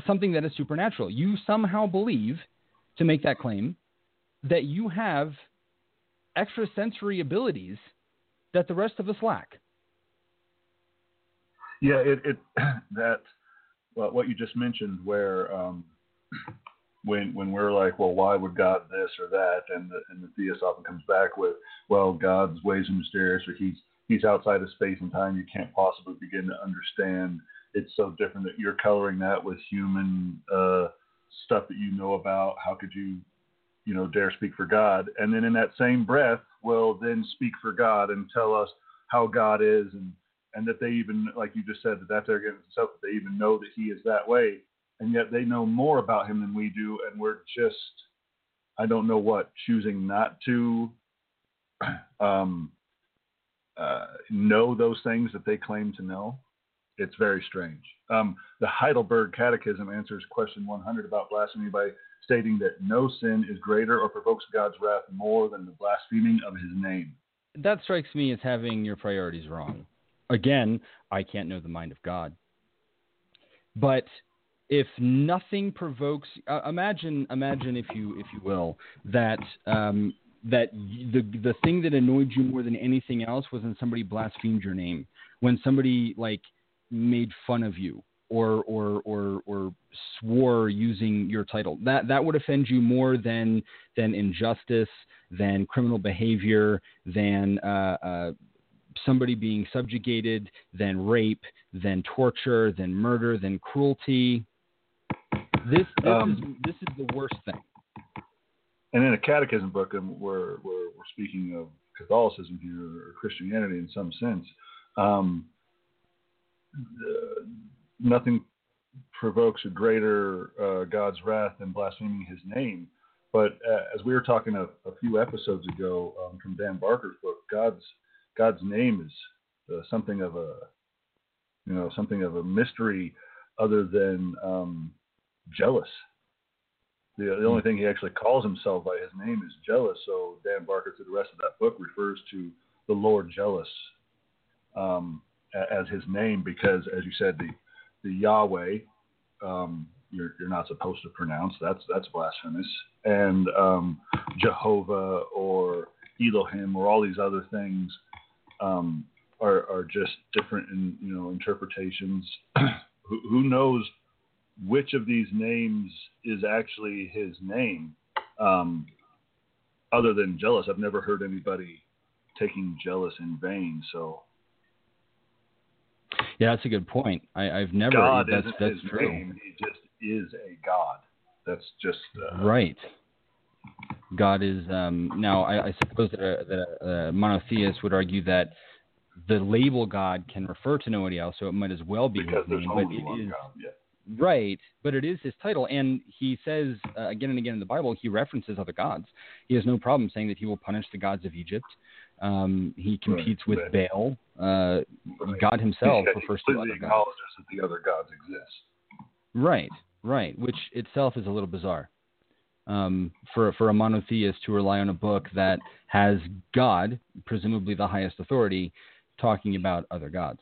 something that is supernatural. You somehow believe, to make that claim, that you have extrasensory abilities that the rest of us lack. Yeah, it, it that well, what you just mentioned, where um, when when we're like, well, why would God this or that, and the and the theist often comes back with, well, God's ways are mysterious, or he's he's outside of space and time. You can't possibly begin to understand. It's so different that you're coloring that with human uh, stuff that you know about. How could you, you know, dare speak for God? And then in that same breath, well, then speak for God and tell us how God is and and that they even, like you just said, that that's arrogant itself, that they even know that he is that way, and yet they know more about him than we do, and we're just, I don't know what, choosing not to um, uh, know those things that they claim to know. It's very strange. Um, the Heidelberg Catechism answers question 100 about blasphemy by stating that no sin is greater or provokes God's wrath more than the blaspheming of his name. That strikes me as having your priorities wrong. Again, I can't know the mind of God. But if nothing provokes, uh, imagine, imagine if you, if you will, that um, that the the thing that annoyed you more than anything else was when somebody blasphemed your name, when somebody like made fun of you or or or or swore using your title. That that would offend you more than than injustice, than criminal behavior, than uh, uh, somebody being subjugated, than rape, than torture, than murder, than cruelty. This this um, is this is the worst thing. And in a catechism book, um, we're, we're, we're speaking of Catholicism here or Christianity in some sense. Um, nothing provokes a greater uh, God's wrath than blaspheming His name. But uh, as we were talking a, a few episodes ago um, from Dan Barker's book, God's God's name is uh, something of a you know something of a mystery other than um, jealous. The, the only thing he actually calls himself by his name is jealous. So Dan Barker, through the rest of that book, refers to the Lord jealous um, as his name because, as you said, the the Yahweh um, you're you're not supposed to pronounce. That's that's blasphemous. And um, Jehovah or Elohim or all these other things um, are are just different in you know interpretations. who, who knows which of these names is actually his name? Um, other than jealous, I've never heard anybody taking jealous in vain. So yeah, that's a good point. I, have never. God that's, isn't that's his true. name. He just is a God. That's just uh, right. God is um, now. I, I suppose that a, that a, monotheist would argue that the label God can refer to nobody else, so it might as well be because his name. But it is God, yeah. right, but it is his title, and he says uh, again and again in the Bible he references other gods. He has no problem saying that he will punish the gods of Egypt. Um, he competes right, with Baal. Uh, right. God himself yeah, refers to other gods. that the other gods exist. Right, right, which itself is a little bizarre. Um, for for a monotheist to rely on a book that has God, presumably the highest authority, talking about other gods.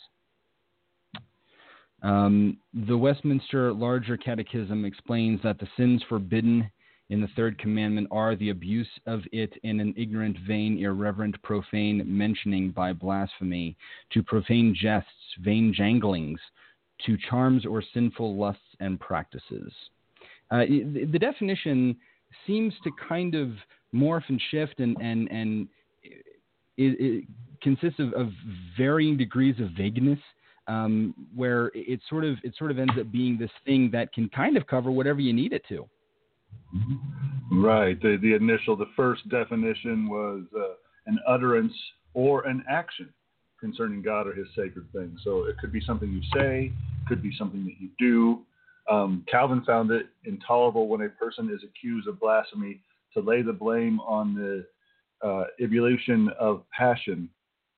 Um, the Westminster Larger Catechism explains that the sins forbidden in the third commandment are the abuse of it in an ignorant, vain, irreverent, profane mentioning by blasphemy, to profane jests, vain janglings, to charms or sinful lusts and practices. Uh, the definition seems to kind of morph and shift and, and, and it, it consists of, of, varying degrees of vagueness. Um, where it sort of it sort of ends up being this thing that can kind of cover whatever you need it to. Right. The, the initial, the first definition was uh, an utterance or an action concerning God or His sacred things. So it could be something you say, could be something that you do. Um, Calvin found it intolerable when a person is accused of blasphemy to lay the blame on the uh, ebullition of passion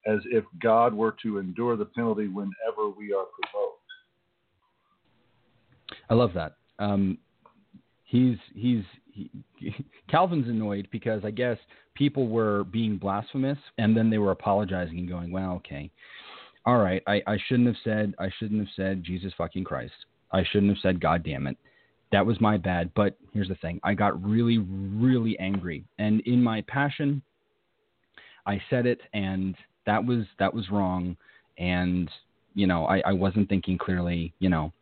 as if God were to endure the penalty whenever we are provoked. I love that. Um, he's he's he, Calvin's annoyed because I guess people were being blasphemous and then they were apologizing and going, "Well, okay, all right, I, I shouldn't have said I shouldn't have said Jesus fucking Christ. I shouldn't have said God damn it. That was my bad. But here's the thing: I got really, really angry, and in my passion, I said it, and that was that was wrong, and you know I, I wasn't thinking clearly. You know,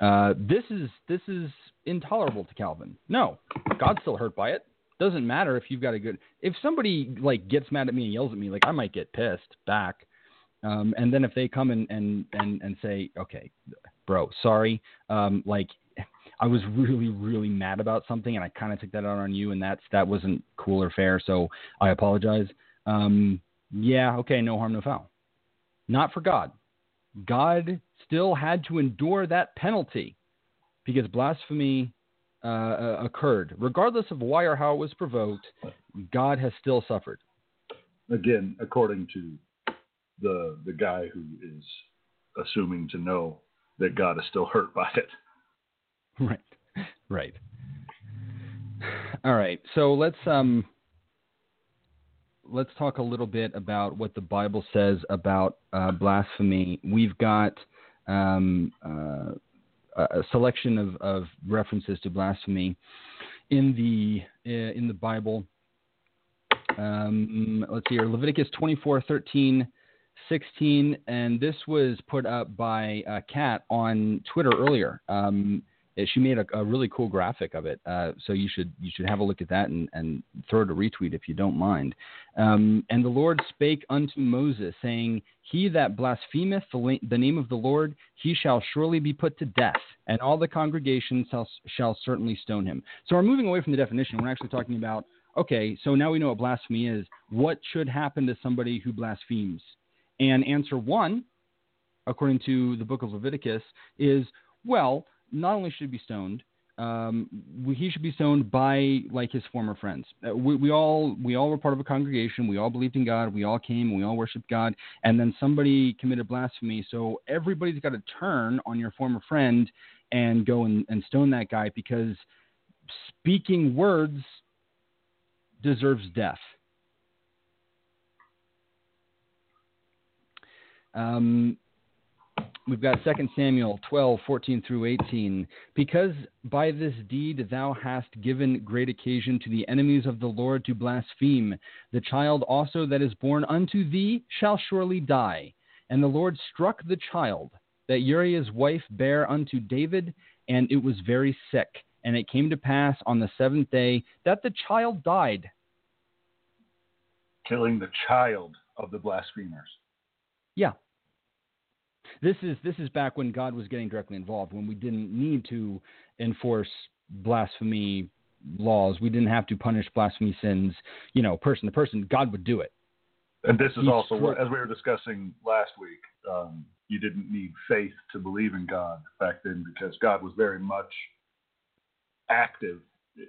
uh, this is this is intolerable to Calvin. No, God's still hurt by it. Doesn't matter if you've got a good. If somebody like gets mad at me and yells at me, like I might get pissed back. Um, and then if they come and and and and say, okay, bro, sorry, um, like I was really really mad about something and I kind of took that out on you and that's that wasn't cool or fair, so I apologize. Um, yeah, okay, no harm, no foul. Not for God. God still had to endure that penalty because blasphemy uh, uh, occurred. Regardless of why or how it was provoked, God has still suffered. Again, according to the the guy who is assuming to know that God is still hurt by it. Right. Right. All right. So let's um let's talk a little bit about what the Bible says about uh, blasphemy. We've got um, uh, a selection of, of, references to blasphemy in the uh, in the Bible. Um, let's see here, Leviticus 24, 13, 16, and this was put up by uh, Kat on Twitter earlier. Um, she made a, a, really cool graphic of it. Uh, so you should you should have a look at that and, and throw it a retweet if you don't mind. Um, and the Lord spake unto Moses, saying, He that blasphemeth the, the, name of the Lord, he shall surely be put to death, and all the congregation shall, shall certainly stone him. So we're moving away from the definition. We're actually talking about okay. So now we know what blasphemy is. What should happen to somebody who blasphemes? And answer one, according to the book of Leviticus, is well not only should be stoned, um, he should be stoned by like his former friends. Uh, we, we, all we all were part of a congregation. We all believed in God. We all came. We all worshipped God. And then somebody committed blasphemy. So everybody's got to turn on your former friend and go and, and stone that guy because speaking words deserves death. Um, We've got 2 Samuel 12, 14 through 18. Because by this deed thou hast given great occasion to the enemies of the Lord to blaspheme, the child also that is born unto thee shall surely die. And the Lord struck the child that Uriah's wife bare unto David, and it was very sick. And it came to pass on the seventh day that the child died. Killing the child of the blasphemers. Yeah, this is this is back when God was getting directly involved, when we didn't need to enforce blasphemy laws. We didn't have to punish blasphemy sins, you know, person to person. God would do it. And this is also, as we were discussing last week, um, you didn't need faith to believe in God back then because God was very much active uh,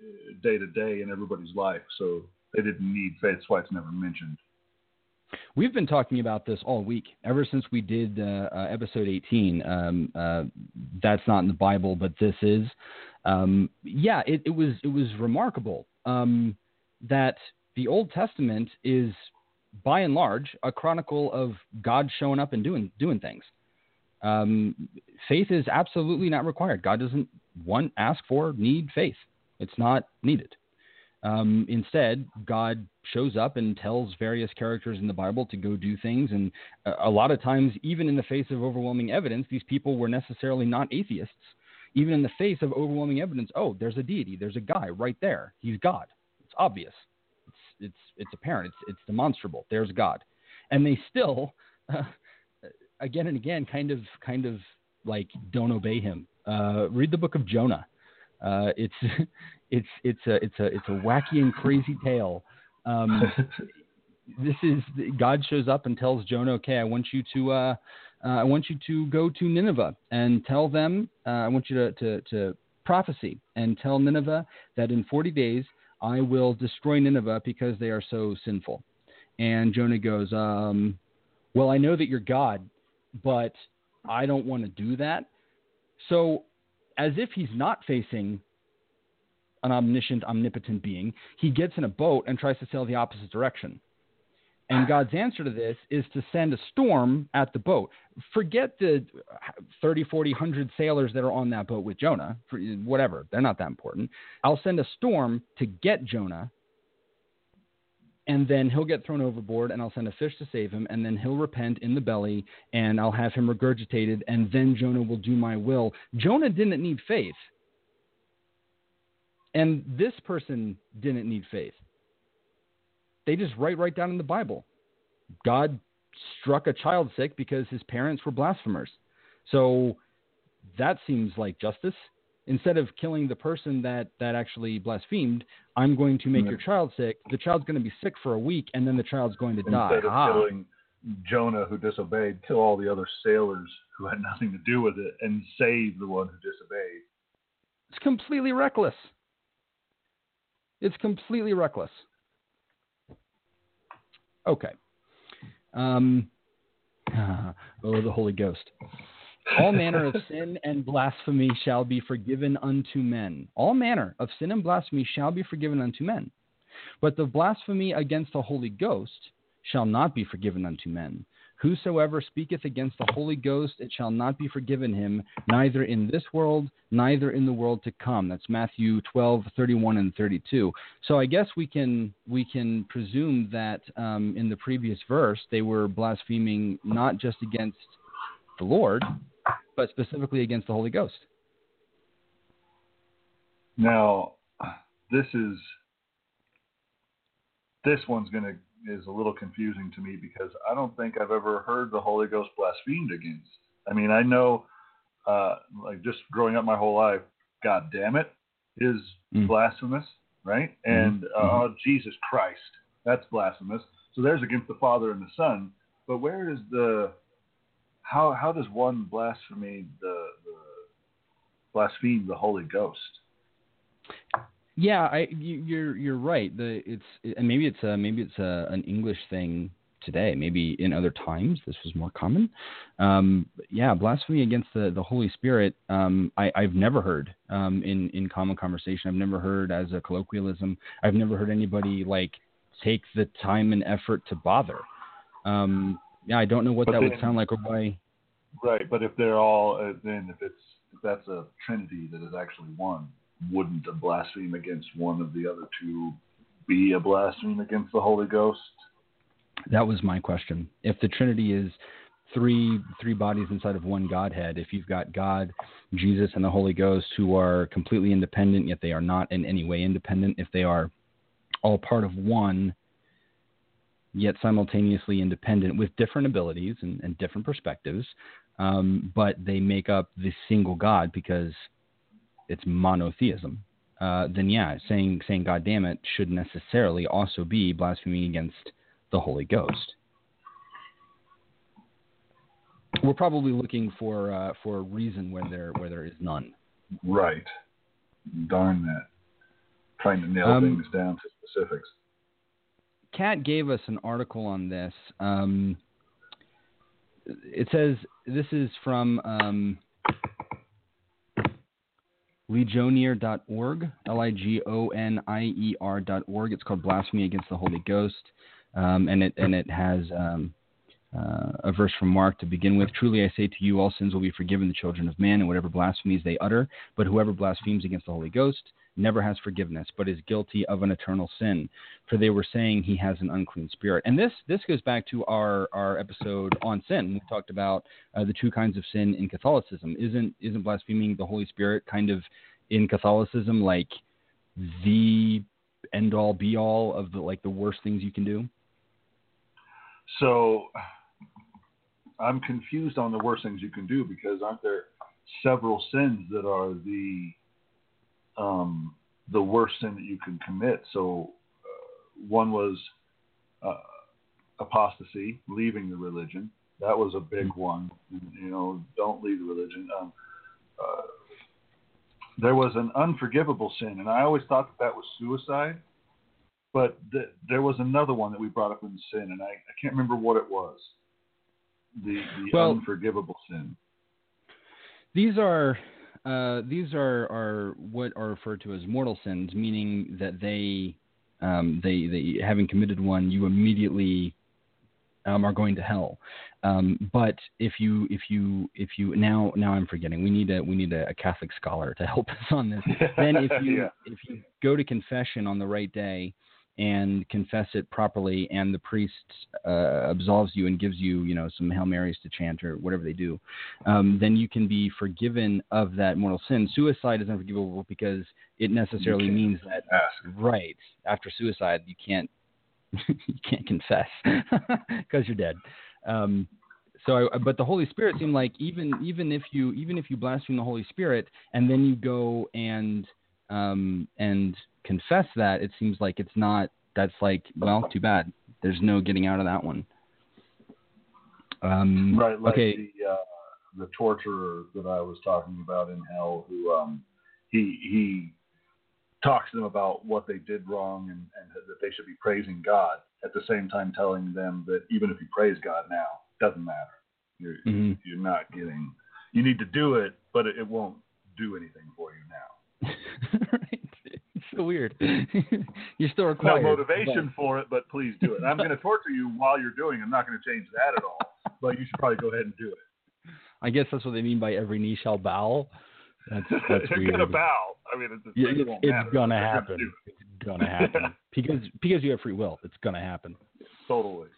day to day in everybody's life. So they didn't need faith. That's why it's never mentioned. We've been talking about this all week, ever since we did uh, uh, episode 18. Um, uh, that's not in the Bible, but this is. Um, yeah, it, it, was it was remarkable um, that the Old Testament is, by and large, a chronicle of God showing up and doing doing things. Um, faith is absolutely not required. God doesn't want, ask for, need faith. It's not needed. Um, instead, God shows up and tells various characters in the Bible to go do things. And a lot of times, even in the face of overwhelming evidence, these people were necessarily not atheists. Even in the face of overwhelming evidence, oh, there's a deity, there's a guy right there. He's God. It's obvious. It's it's it's apparent. It's it's demonstrable. There's God, and they still, uh, again and again, kind of kind of like don't obey him. Uh, read the book of Jonah. Uh, it's it's it's a it's a it's a wacky and crazy tale. Um, this is God shows up and tells Jonah, "Okay, I want you to uh, uh, I want you to go to Nineveh and tell them. Uh, I want you to, to to prophecy and tell Nineveh that in 40 days I will destroy Nineveh because they are so sinful." And Jonah goes, um, "Well, I know that you're God, but I don't want to do that." So, as if he's not facing an omniscient, omnipotent being, he gets in a boat and tries to sail the opposite direction. And ah. God's answer to this is to send a storm at the boat. Forget the 30, 40, 100 sailors that are on that boat with Jonah, whatever, they're not that important. I'll send a storm to get Jonah, and then he'll get thrown overboard, and I'll send a fish to save him, and then he'll repent in the belly, and I'll have him regurgitated, and then Jonah will do my will. Jonah didn't need faith. And this person didn't need faith. They just write right down in the Bible. God struck a child sick because his parents were blasphemers. So that seems like justice. Instead of killing the person that, that actually blasphemed, I'm going to make your child sick. The child's going to be sick for a week, and then the child's going to Instead die. Instead of ah. killing Jonah, who disobeyed, kill all the other sailors who had nothing to do with it, and save the one who disobeyed. It's completely reckless. It's completely reckless. Okay. Um, oh, the Holy Ghost. All manner of sin and blasphemy shall be forgiven unto men. All manner of sin and blasphemy shall be forgiven unto men. But the blasphemy against the Holy Ghost shall not be forgiven unto men. Whosoever speaketh against the Holy Ghost, it shall not be forgiven him, neither in this world, neither in the world to come. That's Matthew 12, 31 and 32. So I guess we can we can presume that um, in the previous verse they were blaspheming not just against the Lord, but specifically against the Holy Ghost. Now, this is this one's going to is a little confusing to me because I don't think I've ever heard the Holy Ghost blasphemed against. I mean, I know, uh, like just growing up my whole life, God damn it, is mm. blasphemous, right? Mm-hmm. And uh, mm-hmm. Jesus Christ, that's blasphemous. So there's against the Father and the Son. But where is the how how does one blaspheme the, the blaspheme the Holy Ghost? Yeah, I you, are you're right. The it's and maybe it's a maybe it's a, an English thing today. Maybe in other times this was more common. Um, yeah, blasphemy against the, the Holy Spirit. Um, I, I've never heard um, in in common conversation. I've never heard as a colloquialism. I've never heard anybody like take the time and effort to bother. Um, yeah, I don't know what but that then, would sound like or why. Right, but if they're all uh, then if it's if that's a trinity that is actually one, wouldn't a blaspheme against one of the other two be a blaspheme against the Holy Ghost? That was my question. If the Trinity is three three bodies inside of one Godhead, if you've got God, Jesus, and the Holy Ghost who are completely independent, yet they are not in any way independent, if they are all part of one, yet simultaneously independent with different abilities and, and different perspectives, um, but they make up the single God because it's monotheism, uh, then yeah, saying saying God damn it should necessarily also be blaspheming against the Holy Ghost. We're probably looking for uh, for a reason where there where there is none. Right. Darn that. Trying to nail um, things down to specifics. Kat gave us an article on this. Um, it says this is from um, ligonier.org, L-I-G-O-N-I-E-R.org. It's called Blasphemy Against the Holy Ghost, um, and it and it has um, uh, a verse from Mark to begin with. Truly I say to you, all sins will be forgiven the children of man, and whatever blasphemies they utter. But whoever blasphemes against the Holy Ghost never has forgiveness, but is guilty of an eternal sin. For they were saying he has an unclean spirit. And this this goes back to our our episode on sin. We talked about uh, the two kinds of sin in Catholicism. Isn't isn't blaspheming the Holy Spirit kind of in Catholicism like the end all be all of the like the worst things you can do? So I'm confused on the worst things you can do because aren't there several sins that are the um, the worst sin that you can commit? So uh, one was uh, apostasy, leaving the religion. That was a big mm-hmm. one. You know, don't leave the religion. Um, uh, there was an unforgivable sin, and I always thought that that was suicide. But th- there was another one that we brought up in sin, and I, I can't remember what it was the, the well, unforgivable sin? These are uh, these are, are what are referred to as mortal sins, meaning that they um, they they having committed one, you immediately um, are going to hell. Um, but if you if you if you now now I'm forgetting we need a we need a, a Catholic scholar to help us on this. then if you yeah. if you go to confession on the right day, and confess it properly, and the priest uh, absolves you and gives you, you know, some Hail Marys to chant or whatever they do, um, then you can be forgiven of that mortal sin. Suicide is unforgivable because it necessarily means that ask. right after suicide you can't you can't confess because you're dead. Um, so, I, but the Holy Spirit seemed like even even if you even if you blaspheme the Holy Spirit and then you go and um, and confess that, it seems like it's not. That's like, well, too bad. There's no getting out of that one. Um, right. Like okay. The, uh, the torturer that I was talking about in hell, who um, he he talks to them about what they did wrong and, and that they should be praising God at the same time telling them that even if you praise God now, it doesn't matter. You're Mhm. you're not getting. You need to do it, but it, it won't do anything for you now. so weird. You're still required. No motivation for it, but please do it. I'm going to torture you while you're doing. it. I'm not going to change that at all. But you should probably go ahead and do it. I guess that's what they mean by every knee shall bow. That's that's you're weird. going to bow. I mean, it's, Yeah, it it's, it's gonna happen. It's gonna happen because because you have free will. It's gonna happen. Totally.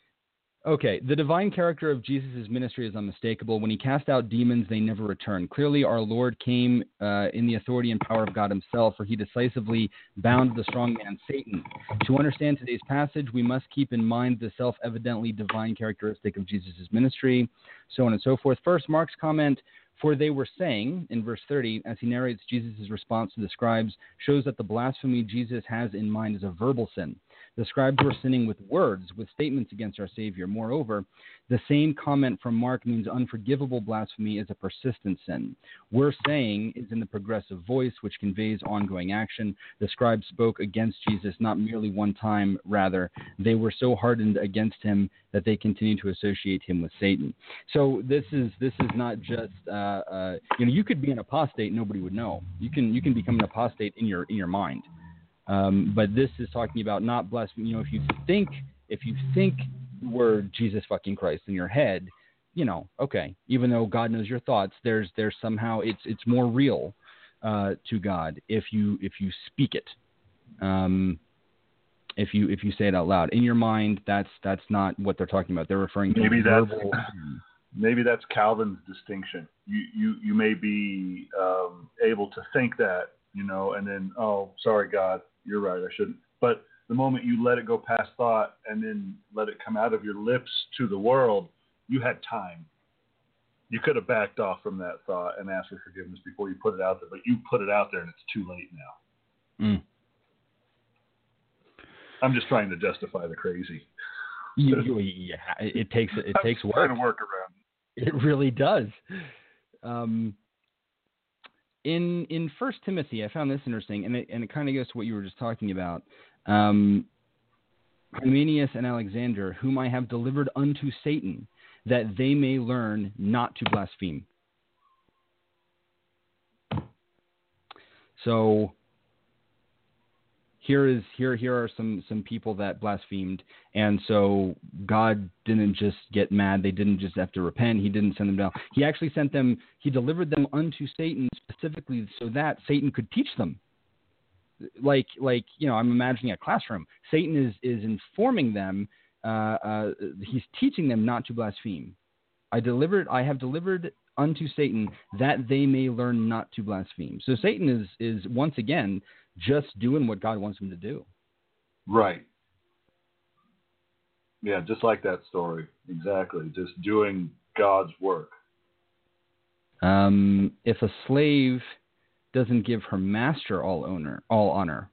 Okay, the divine character of Jesus' ministry is unmistakable. When he cast out demons, they never returned. Clearly, our Lord came uh, in the authority and power of God himself, for he decisively bound the strong man, Satan. To understand today's passage, we must keep in mind the self evidently divine characteristic of Jesus' ministry, so on and so forth. First, Mark's comment, for they were saying, in verse 30, as he narrates Jesus' response to the scribes, shows that the blasphemy Jesus has in mind is a verbal sin. The scribes were sinning with words, with statements against our Savior. Moreover, the same comment from Mark means unforgivable blasphemy is a persistent sin. We're saying is in the progressive voice, which conveys ongoing action. The scribes spoke against Jesus not merely one time, rather, they were so hardened against him that they continued to associate him with Satan. So this is this is not just uh, uh, you know you could be an apostate, nobody would know. You can you can become an apostate in your in your mind. Um, but this is talking about not blasphemy. You know, if you think if you think the word Jesus fucking Christ in your head, you know, okay, even though God knows your thoughts, there's there's somehow it's it's more real uh, to God if you if you speak it. Um, if you if you say it out loud in your mind, that's that's not what they're talking about. They're referring to Maybe that's- verbal. Maybe that's Calvin's distinction. You you you may be um, able to think that you know, and then oh, sorry God, you're right, I shouldn't. But the moment you let it go past thought and then let it come out of your lips to the world, you had time. You could have backed off from that thought and asked for forgiveness before you put it out there, but you put it out there and it's too late now. Mm. I'm just trying to justify the crazy. You, you, yeah, it takes it I'm takes work. Trying to work around. It really does. Um, in in First Timothy, I found this interesting, and it and it kind of goes to what you were just talking about. Um, and Alexander, whom I have delivered unto Satan, that they may learn not to blaspheme. So here is here here are some some people that blasphemed. And so god didn't just get mad. They didn't just have to repent. He didn't send them down. He actually sent them he delivered them unto satan specifically so that satan could teach them. Like like you know i'm imagining a classroom. Satan is is informing them uh, uh, he's teaching them not to blaspheme. I delivered i have delivered unto satan that they may learn not to blaspheme. So satan is is once again just doing what God wants him to do. Right. Yeah, just like that story. Exactly. Just doing God's work. Um, if a slave doesn't give her master all honor, all honor,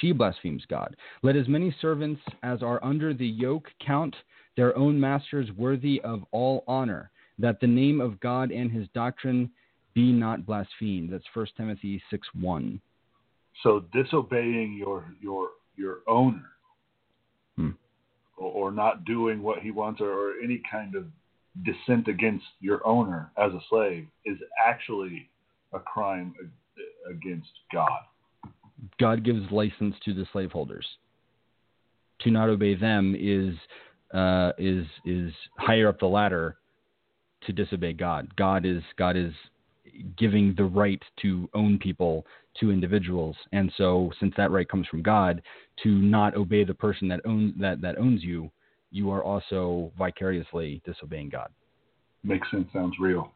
she blasphemes God. Let as many servants as are under the yoke count their own masters worthy of all honor, that the name of God and His doctrine be not blasphemed. That's 1 Timothy six one. So disobeying your your your owner, Hmm. or, or not doing what he wants, or, or any kind of dissent against your owner as a slave, is actually a crime against God. God gives license to the slaveholders. To not obey them is uh, is is higher up the ladder to disobey God. God is God is giving the right to own people to individuals, and so since that right comes from God, to not obey the person that owns that that owns you, you are also vicariously disobeying God. Makes sense. Sounds real.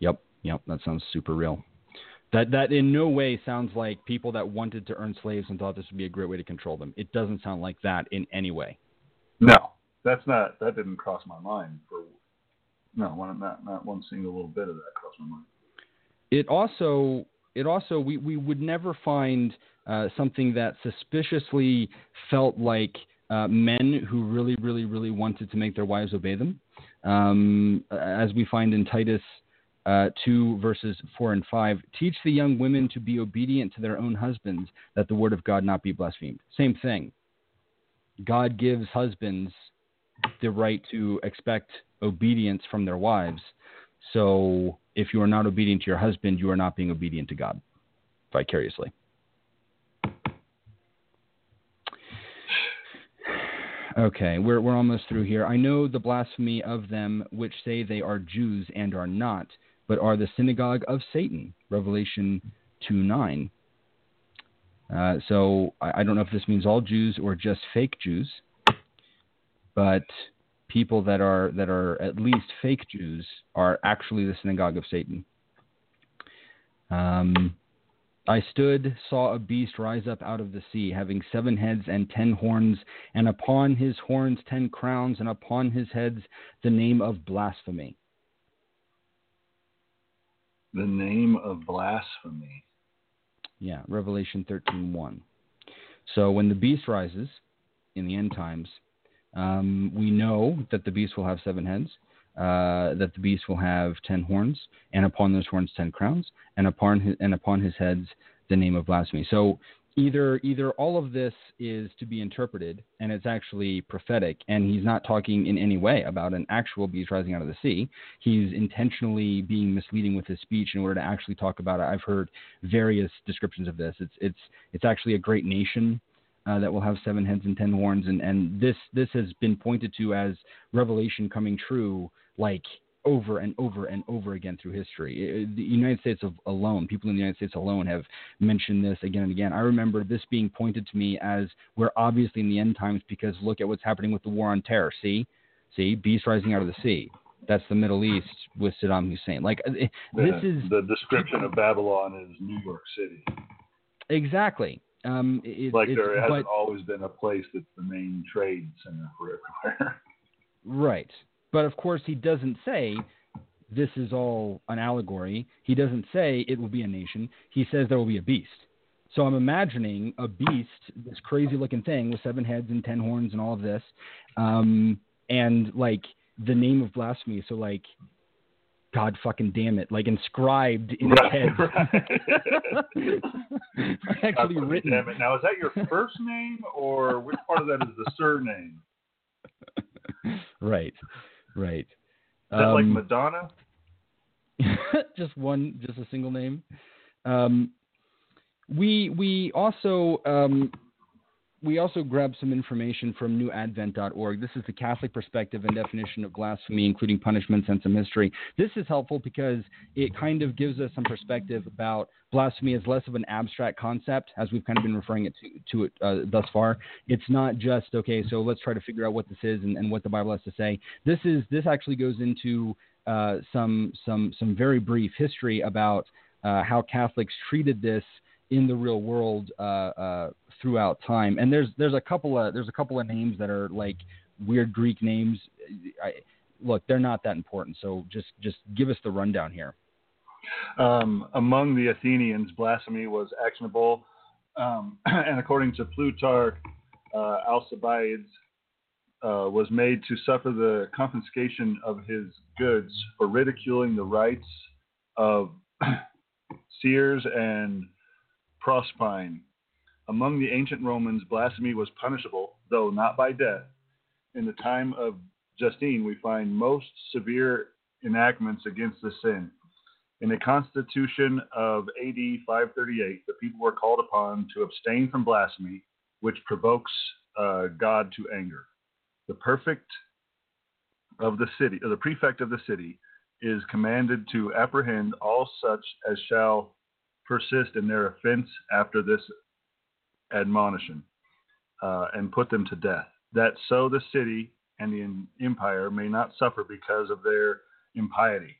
Yep, yep, that sounds super real. That that in no way sounds like people that wanted to earn slaves and thought this would be a great way to control them. It doesn't sound like that in any way. No, that's not. That didn't cross my mind for. No, one, not not one single little bit of that crossed my mind. It also it also we, we would never find uh, something that suspiciously felt like uh, men who really really really wanted to make their wives obey them, um, as we find in Titus. Uh, 2 verses 4 and 5 teach the young women to be obedient to their own husbands that the word of god not be blasphemed same thing god gives husbands the right to expect obedience from their wives. So if you are not obedient to your husband, you are not being obedient to God vicariously. Okay, we're, we're almost through here. I know the blasphemy of them which say they are Jews and are not, but are the synagogue of Satan. Revelation 2 9. Uh, so I, I don't know if this means all Jews or just fake Jews, but people that are that are at least fake Jews are actually the synagogue of Satan. Um, I stood, saw a beast rise up out of the sea, having seven heads and ten horns, and upon his horns ten crowns, and upon his heads the name of blasphemy. The name of blasphemy. Yeah, Revelation 13:1. So when the beast rises in the end times, um, we know that the beast will have seven heads, uh, that the beast will have ten horns, and upon those horns ten crowns, and upon his, and upon his heads the name of blasphemy. So either either all of this is to be interpreted, and it's actually prophetic, and he's not talking in any way about an actual beast rising out of the sea. He's intentionally being misleading with his speech in order to actually talk about it. I've heard various descriptions of this. It's it's it's actually a great nation uh, that will have seven heads and ten horns, and and this this has been pointed to as Revelation coming true, like over and over and over again through history. It, the United States of, alone, people in the United States alone have mentioned this again and again. I remember this being pointed to me as we're obviously in the end times because look at what's happening with the war on terror. See, see, beast rising out of the sea. That's the Middle East with Saddam Hussein. Like uh, this Yeah, is the description of Babylon is New York City. exactly. Um, it, Like it's, there hasn't but, always been a place that's the main trade center for everywhere. Right. But of course, he doesn't say this is all an allegory. He doesn't say it will be a nation. He says there will be a beast. So I'm imagining a beast, this crazy looking thing with seven heads and ten horns and all of this, um, and like the name of blasphemy. So like, God fucking damn it, like inscribed in his head. Actually God, written. Damn it. Now, is that your first name or which part of that is the surname? Right. Right. Is that like Um, Madonna? just one, just a single name. Um, we we also um, we also grabbed some information from newadvent.org. This is the Catholic perspective and definition of blasphemy, including punishments and some history. This is helpful because it kind of gives us some perspective about blasphemy as less of an abstract concept, as we've kind of been referring it to, to it uh, thus far. It's not just okay, so let's try to figure out what this is and, and what the Bible has to say. This is this actually goes into uh, some some some very brief history about uh, how Catholics treated this in the real world uh, uh, throughout time. And there's there's a couple of there's a couple of names that are like weird Greek names. I, look, they're not that important. So just just give us the rundown here. Um, among the Athenians, blasphemy was actionable, um, and according to Plutarch, uh, Alcibiades uh, was made to suffer the confiscation of his goods for ridiculing the rites of Ceres and Proserpine. Among the ancient Romans, blasphemy was punishable, though not by death. In the time of Justine, we find most severe enactments against the sin. In the Constitution of AD 538, the people were called upon to abstain from blasphemy, which provokes uh, God to anger. The perfect of the city, or the prefect of the city, is commanded to apprehend all such as shall persist in their offense after this admonition, uh, and put them to death, that so the city and the empire may not suffer because of their impiety.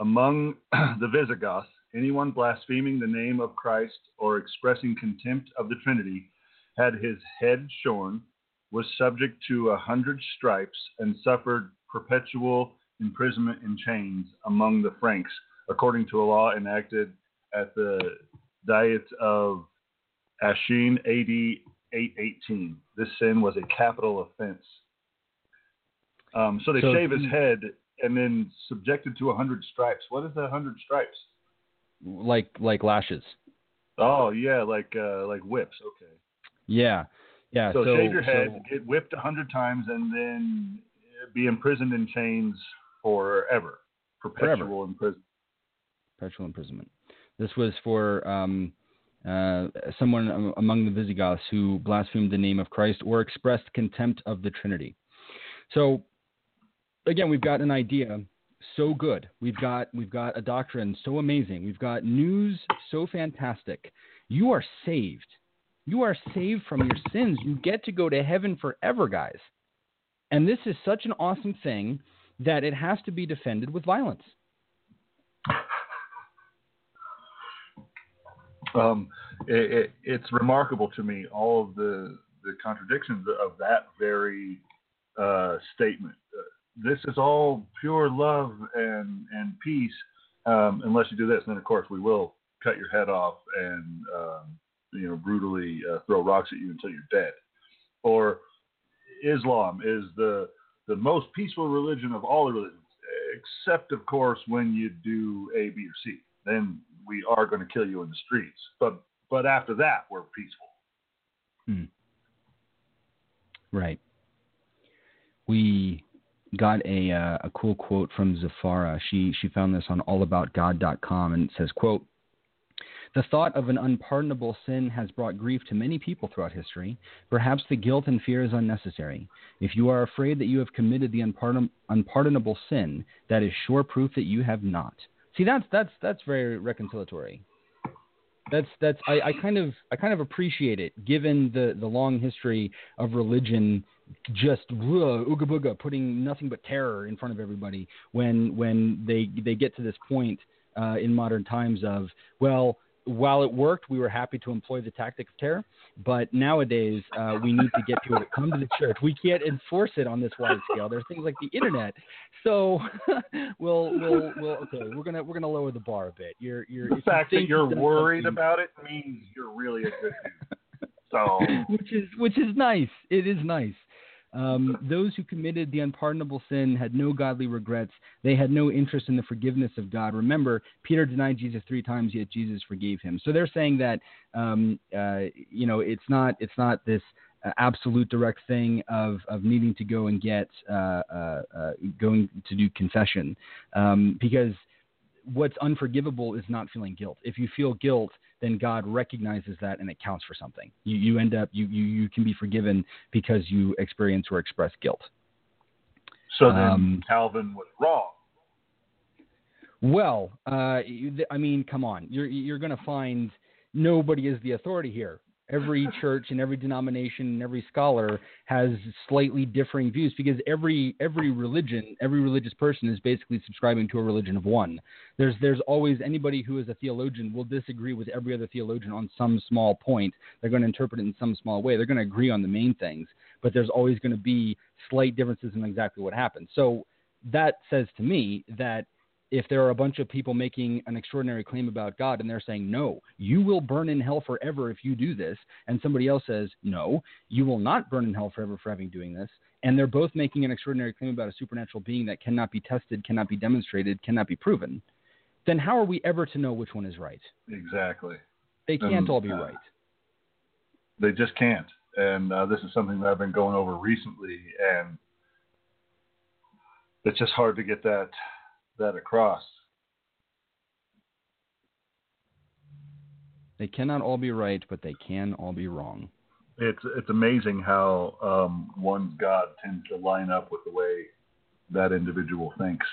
Among the Visigoths, anyone blaspheming the name of Christ or expressing contempt of the Trinity had his head shorn, was subject to a hundred stripes, and suffered perpetual imprisonment in chains among the Franks, according to a law enacted at the Diet of Aachen AD 818. This sin was a capital offense. Um, so they So- shave his head and then subjected to a hundred stripes. What is a hundred stripes? Like like lashes. Oh yeah, like uh, like whips. Okay. Yeah. Yeah. So, so shave your head, so- get whipped a hundred times, and then be imprisoned in chains forever, perpetual Forever. imprisonment. perpetual imprisonment. This was for um, uh, someone among the Visigoths who blasphemed the name of Christ or expressed contempt of the Trinity. So, again, we've got an idea so good. We've got we've got a doctrine so amazing. We've got news so fantastic. You are saved. You are saved from your sins. You get to go to heaven forever, guys. And this is such an awesome thing that it has to be defended with violence. Um, it, it, it's remarkable to me all of the the contradictions of that very uh, statement. Uh, this is all pure love and and peace, um, unless you do this. And then, of course, we will cut your head off and um, you know brutally uh, throw rocks at you until you're dead. Or Islam is the the most peaceful religion of all the religions, except of course when you do A, B, or C. Then we are going to kill you in the streets. But but after that, we're peaceful. Right. We got a uh, a cool quote from Zafara. She she found this on allaboutgod.com and it says, "quote The thought of an unpardonable sin has brought grief to many people throughout history. Perhaps the guilt and fear is unnecessary. If you are afraid that you have committed the unpardon- unpardonable sin, that is sure proof that you have not." See, that's that's that's very reconciliatory. That's that's I, I kind of I kind of appreciate it given the the long history of religion just ooga booga putting nothing but terror in front of everybody when when they they get to this point uh, in modern times of well while it worked we were happy to employ the tactic of terror but nowadays uh, we need to get people to come to the church we can't enforce it on this wide scale there's things like the internet so we'll we'll we'll okay we're gonna we're gonna lower the bar a bit you're you're The if you fact that you're worried about it means you're really a good dude. So which is which is nice. It is nice. Um, those who committed the unpardonable sin had no godly regrets. They had no interest in the forgiveness of God. Remember, Peter denied Jesus three times, yet Jesus forgave him. So they're saying that um, uh, you know it's not it's not this uh, absolute direct thing of of needing to go and get uh, uh, uh, going to do confession um, because what's unforgivable is not feeling guilt. If you feel guilt, then God recognizes that and it counts for something. You, you end up, you, you, you can be forgiven because you experience or express guilt. so then Um, Calvin was wrong. Well, uh, I mean, come on. You're, you're going to find nobody is the authority here. Every church and every denomination and every scholar has slightly differing views because every every religion, every religious person is basically subscribing to a religion of one. There's there's always anybody who is a theologian will disagree with every other theologian on some small point. They're going to interpret it in some small way. They're going to agree on the main things, but there's always going to be slight differences in exactly what happens. So that says to me that if there are a bunch of people making an extraordinary claim about God and they're saying, no, you will burn in hell forever if you do this, and somebody else says, no, you will not burn in hell forever for having doing this, and they're both making an extraordinary claim about a supernatural being that cannot be tested, cannot be demonstrated, cannot be proven, then how are we ever to know which one is right? Exactly. They can't Um, all be uh, right. They just can't. And uh, this is something that I've been going over recently, and it's just hard to get that that across. They cannot all be right, but they can all be wrong. It's it's amazing how um, one's God tends to line up with the way that individual thinks.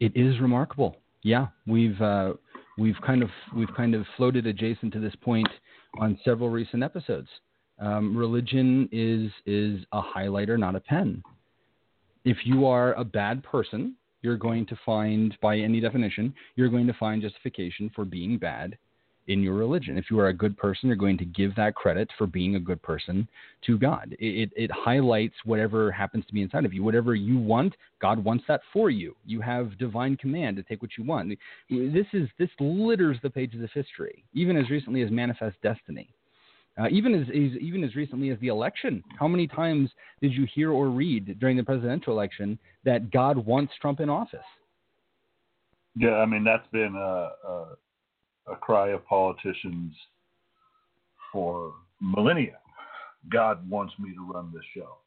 It is remarkable. Yeah, we've uh, we've kind of we've kind of floated adjacent to this point on several recent episodes. Um, religion is is a highlighter, not a pen. If you are a bad person, you're going to find, by any definition, you're going to find justification for being bad in your religion. If you are a good person, you're going to give that credit for being a good person to God. It, it, it highlights whatever happens to be inside of you. Whatever you want, God wants that for you. You have divine command to take what you want. This is this litters the pages of history, even as recently as Manifest Destiny. Uh, even as, as even as recently as the election, how many times did you hear or read during the presidential election that God wants Trump in office? Yeah, I mean that's been a, a, a cry of politicians for millennia. God wants me to run this show.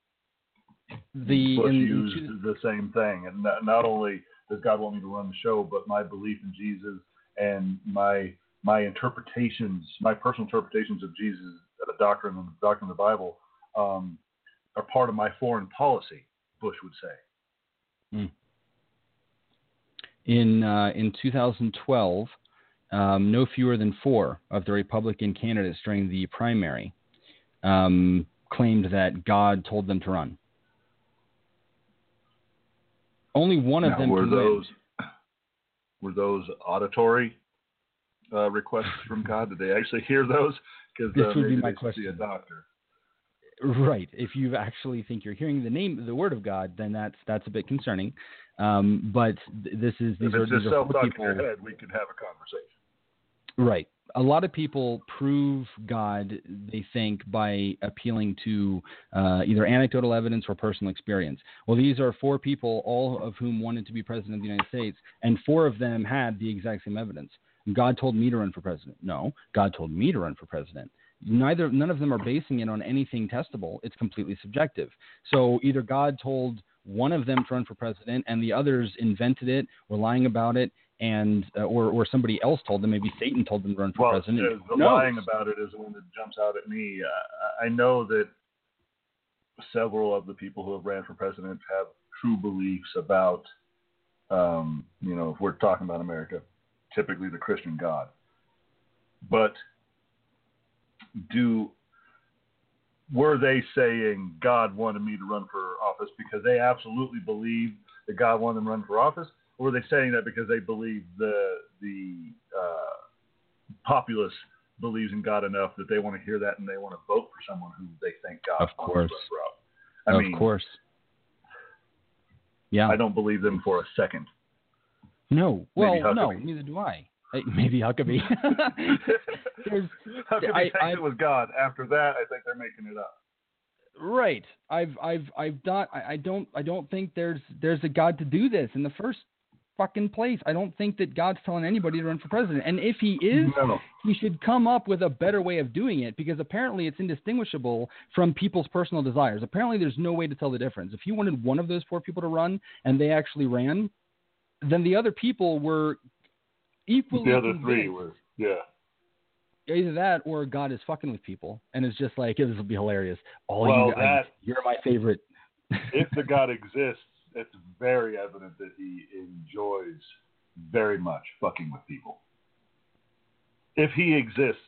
The Bush used the same thing, and not, not only does God want me to run the show, but my belief in Jesus and my my interpretations, my personal interpretations of Jesus, doctrine and the doctrine of the Bible, um, are part of my foreign policy. Bush would say. in uh, in 2012, um, no fewer than four of the Republican candidates during the primary um, claimed that God told them to run. Only one of Now, them were can win. those were those auditory uh, requests from God? Did they actually hear those? Because This uh, would be my see a doctor. Right. If you actually think you're hearing the name, the word of God, then that's that's a bit concerning. Um, but this is these If are these just are self four talk in people. your head, we could have a conversation. Right. A lot of people prove God, they think, by appealing to uh, either anecdotal evidence or personal experience. Well, these are four people, all of whom wanted to be president of the United States, and four of them had the exact same evidence. God told me to run for president. No, God told me to run for president. Neither, none of them are basing it on anything testable. It's completely subjective. So either God told one of them to run for president, and the others invented it, were lying about it, and uh, or or somebody else told them. Maybe Satan told them to run for Well, president. the, the lying about it is the one that jumps out at me. Uh, I know that several of the people who have ran for president have true beliefs about, um, you know, if we're talking about America, typically the Christian God. But do were they saying God wanted me to run for office because they absolutely believe that God wanted them to run for office, or were they saying that because they believe the the uh, populace believes in God enough that they want to hear that and they want to vote for someone who they think God Of wants to course. run for office? I mean, of mean, course. Yeah. I don't believe them for a second. No. Well, no. Neither do I. Maybe Huckabee. There's, could I- I- it was God? After that, I think they're making it up. Right. I've I've I've not I, I don't I don't think there's there's a God to do this in the first fucking place. I don't think that God's telling anybody to run for president. And if he is, No. he should come up with a better way of doing it because apparently it's indistinguishable from people's personal desires. Apparently there's no way to tell the difference. If you wanted one of those four people to run and they actually ran, then the other people were equally The other three convinced were, yeah. either that or God is fucking with people and it's just like this will be hilarious. All Well, you guys, that- you're my favorite. if the God exists, it's very evident that he enjoys very much fucking with people. If he exists,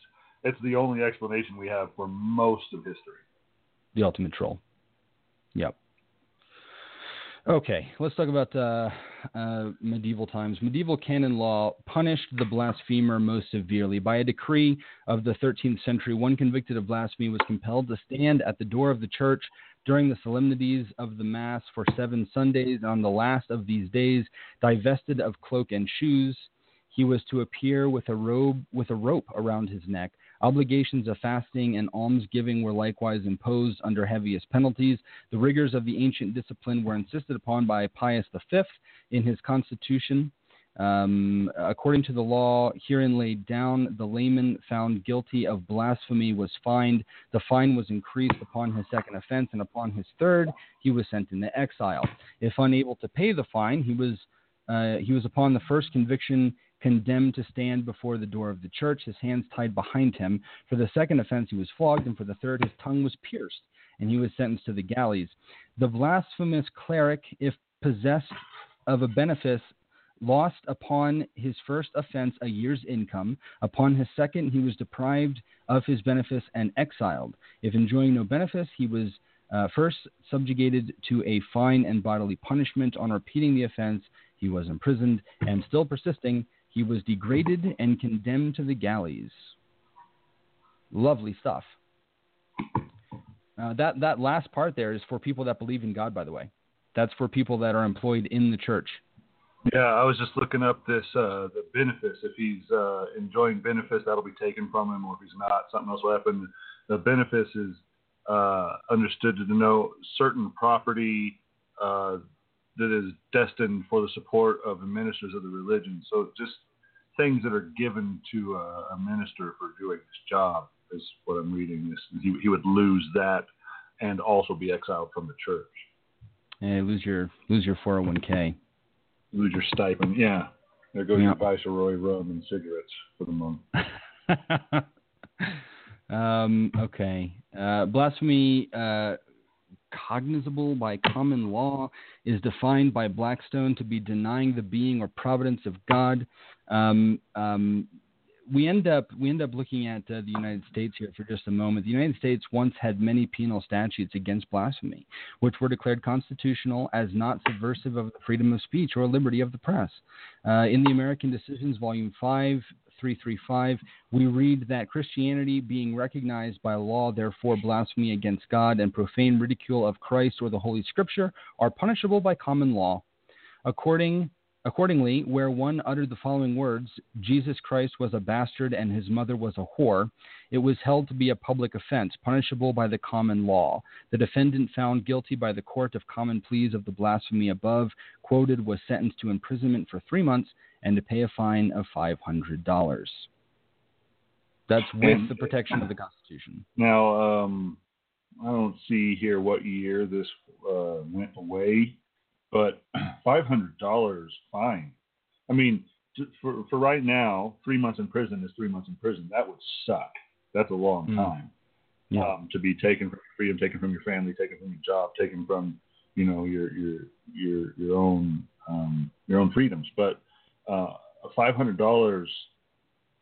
it's the only explanation we have for most of history. the ultimate troll. Yep. Okay, let's talk about uh, uh, medieval times. Medieval canon law punished the blasphemer most severely. By a decree of the 13th century, one convicted of blasphemy was compelled to stand at the door of the church during the solemnities of the Mass for seven Sundays. On the last of these days, divested of cloak and shoes, he was to appear with a robe with a rope around his neck. Obligations of fasting and almsgiving were likewise imposed under heaviest penalties. The rigors of the ancient discipline were insisted upon by Pius V in his constitution. Um, according to the law herein laid down, the layman found guilty of blasphemy was fined. The fine was increased upon his second offense, and upon his third, he was sent into exile. If unable to pay the fine, he was uh, he was upon the first conviction condemned to stand before the door of the church, his hands tied behind him. For the second offense, he was flogged, and for the third, his tongue was pierced, and he was sentenced to the galleys. The blasphemous cleric, if possessed of a benefice, lost upon his first offense a year's income. Upon his second, he was deprived of his benefice and exiled. If enjoying no benefice, he was uh, first subjugated to a fine and bodily punishment. On repeating the offense, he was imprisoned, and still persisting, he was degraded and condemned to the galleys. Lovely stuff. Uh, that that last part there is for people that believe in God. By the way, that's for people that are employed in the church. Yeah, I was just looking up this uh, the benefice. If he's uh, enjoying benefice, that'll be taken from him, or if he's not, something else will happen. The benefice is uh, understood to denote certain property uh, that is destined for the support of the ministers of the religion. So just things that are given to a, a minister for doing his job. is what I'm reading. This he he would lose that and also be exiled from the church. Yeah, lose your lose your 401k. Lose your stipend. Yeah, there goes your viceroy rum and cigarettes for the month. um, okay. Uh, blasphemy uh, cognizable by common law is defined by Blackstone to be denying the being or providence of God. Um, um, we end up we end up looking at uh, the United States here for just a moment. The United States once had many penal statutes against blasphemy, which were declared constitutional as not subversive of the freedom of speech or liberty of the press. Uh, in the American Decisions, Volume Five. 335, we read that Christianity, being recognized by law, therefore blasphemy against God and profane ridicule of Christ or the Holy Scripture, are punishable by common law. According Accordingly, where one uttered the following words, Jesus Christ was a bastard and his mother was a whore, it was held to be a public offense, punishable by the common law. The defendant found guilty by the court of common pleas of the blasphemy above quoted was sentenced to imprisonment for three months and to pay a fine of $500. That's with the protection of the Constitution. Now, um, I don't see here what year this uh, went away but five hundred dollars fine. I mean, for for right now, three months in prison is three months in prison. That would suck. That's a long mm. time yeah. um, to be taken from your freedom, taken from your family, taken from your job, taken from you know your your your your own um, your own freedoms. But uh, five hundred dollars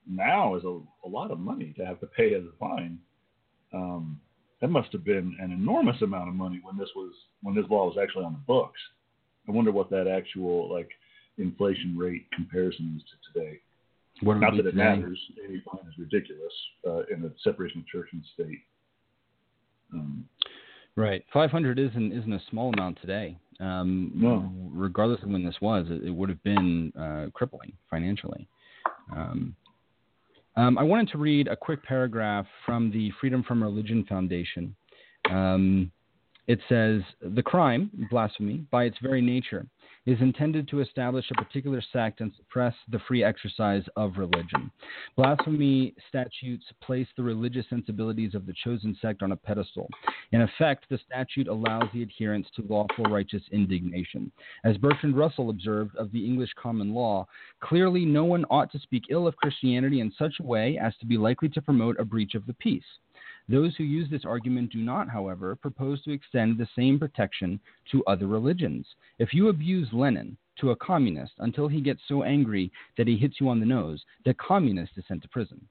now is a, a lot of money to have to pay as a fine. Um, that must have been an enormous amount of money when this was when this law was actually on the books. I wonder what that actual like inflation rate comparison is to today. What Not that it today? matters. Any fine is ridiculous uh, in the separation of church and state. Um, right, five hundred isn't isn't a small amount today. Um, no. Regardless of when this was, it, it would have been uh, crippling financially. Um, um, I wanted to read a quick paragraph from the Freedom from Religion Foundation. Um, it says the crime, blasphemy, by its very nature, is intended to establish a particular sect and suppress the free exercise of religion. Blasphemy statutes place the religious sensibilities of the chosen sect on a pedestal. In effect, the statute allows the adherents to lawful righteous indignation. As Bertrand Russell observed of the English common law, clearly no one ought to speak ill of Christianity in such a way as to be likely to promote a breach of the peace. Those who use this argument do not, however, propose to extend the same protection to other religions. If you abuse Lenin to a communist until he gets so angry that he hits you on the nose, the communist is sent to prison.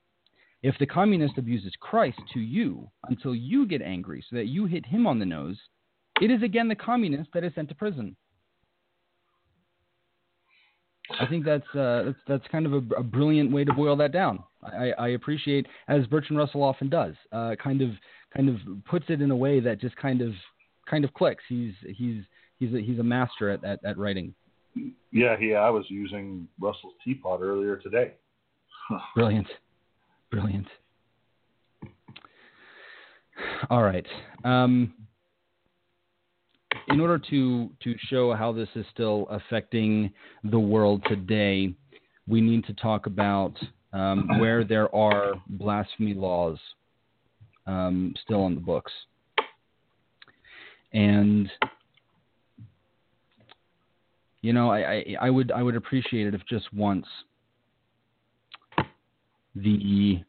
If the communist abuses Christ to you until you get angry so that you hit him on the nose, it is again the communist that is sent to prison. I think that's uh, that's that's kind of a, a, brilliant way to boil that down. I, I appreciate, as Bertrand Russell often does, uh, kind of kind of puts it in a way that just kind of kind of clicks. He's he's he's a, he's a master at, at, at writing. Yeah, yeah. I was using Russell's teapot earlier today. brilliant, brilliant. All right. Um, in order to to show how this is still affecting the world today, we need to talk about um, where there are blasphemy laws um, still on the books, and you know, I, I, I would I would appreciate it if just once the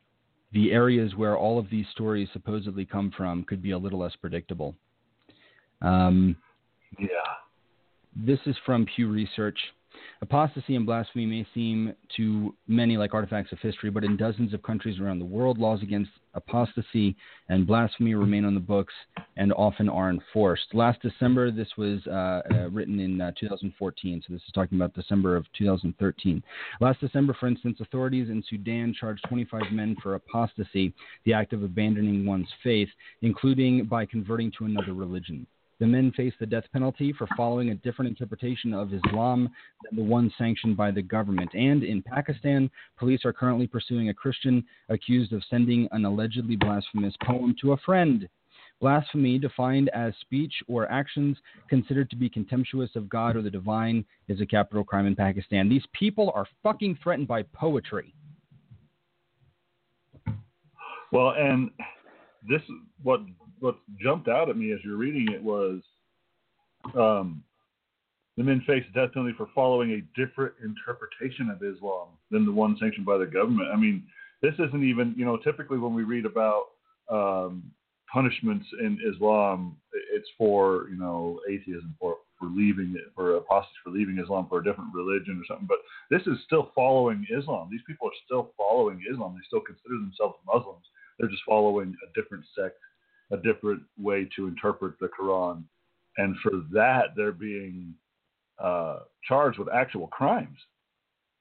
the areas where all of these stories supposedly come from could be a little less predictable. Um, yeah. This is from Pew Research. Apostasy and blasphemy may seem to many like artifacts of history, but in dozens of countries around the world, laws against apostasy and blasphemy remain on the books and often are enforced. Last December, this was uh, uh, written in uh, 2014, so this is talking about December of 2013. Last December, for instance, authorities in Sudan charged 25 men for apostasy, the act of abandoning one's faith, including by converting to another religion. The men face the death penalty for following a different interpretation of Islam than the one sanctioned by the government. And in Pakistan, police are currently pursuing a Christian accused of sending an allegedly blasphemous poem to a friend. Blasphemy, defined as speech or actions considered to be contemptuous of God or the divine, is a capital crime in Pakistan. These people are fucking threatened by poetry. Well, and this what what jumped out at me as you're reading it was um, the men face death penalty for following a different interpretation of Islam than the one sanctioned by the government. I mean, this isn't even you know typically when we read about um, punishments in Islam, it's for you know atheism for for leaving it for apostasy for leaving Islam for a different religion or something. But this is still following Islam. These people are still following Islam. They still consider themselves Muslims. They're just following a different sect, a different way to interpret the Quran, and for that they're being uh, charged with actual crimes.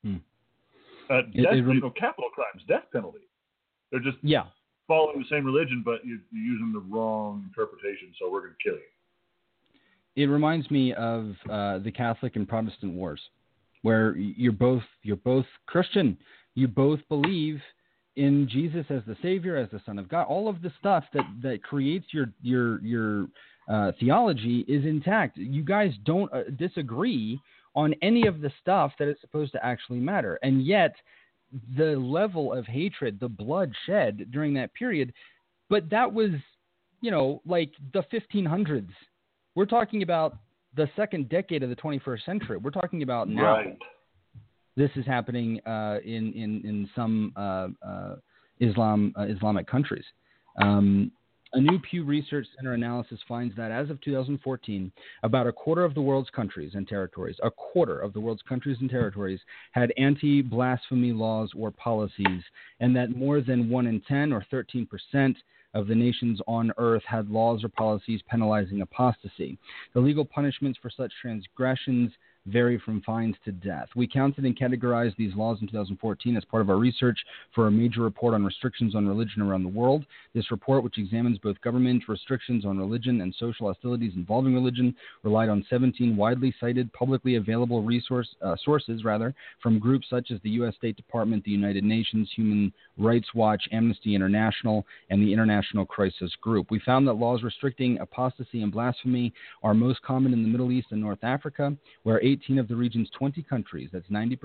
Hmm. Uh, It- death, it rem- you know, capital crimes, death penalty. They're just Yeah. following the same religion, but you're, you're using the wrong interpretation, so we're going to kill you. It reminds me of uh, the Catholic and Protestant wars, where you're both you're both Christian. You both believe in Jesus as the Savior, as the Son of God. All of the stuff that that creates your your your uh, theology is intact. You guys don't uh, disagree on any of the stuff that is supposed to actually matter, and yet the level of hatred, the blood shed during that period. But that was, you know, like the 1500s. We're talking about the second decade of the 21st century. We're talking about now. Right. This is happening uh, in, in in some uh, uh, Islam uh, Islamic countries. Um, a new Pew Research Center analysis finds that as of 2014, about a quarter of the world's countries and territories, a quarter of the world's countries and territories had anti blasphemy laws or policies, and that more than 1 in 10 or 13 percent of the nations on earth had laws or policies penalizing apostasy. The legal punishments for such transgressions vary from fines to death. We counted and categorized these laws in 2014 as part of our research for a major report on restrictions on religion around the world. This report, which examines both government restrictions on religion and social hostilities involving religion, relied on 17 widely cited, publicly available resource uh, sources, rather, from groups such as the U.S. State Department, the United Nations, Human Rights Watch, Amnesty International, and the International Crisis Group. We found that laws restricting apostasy and blasphemy are most common in the Middle East and North Africa, where 18 of the region's 20 countries, that's 90%,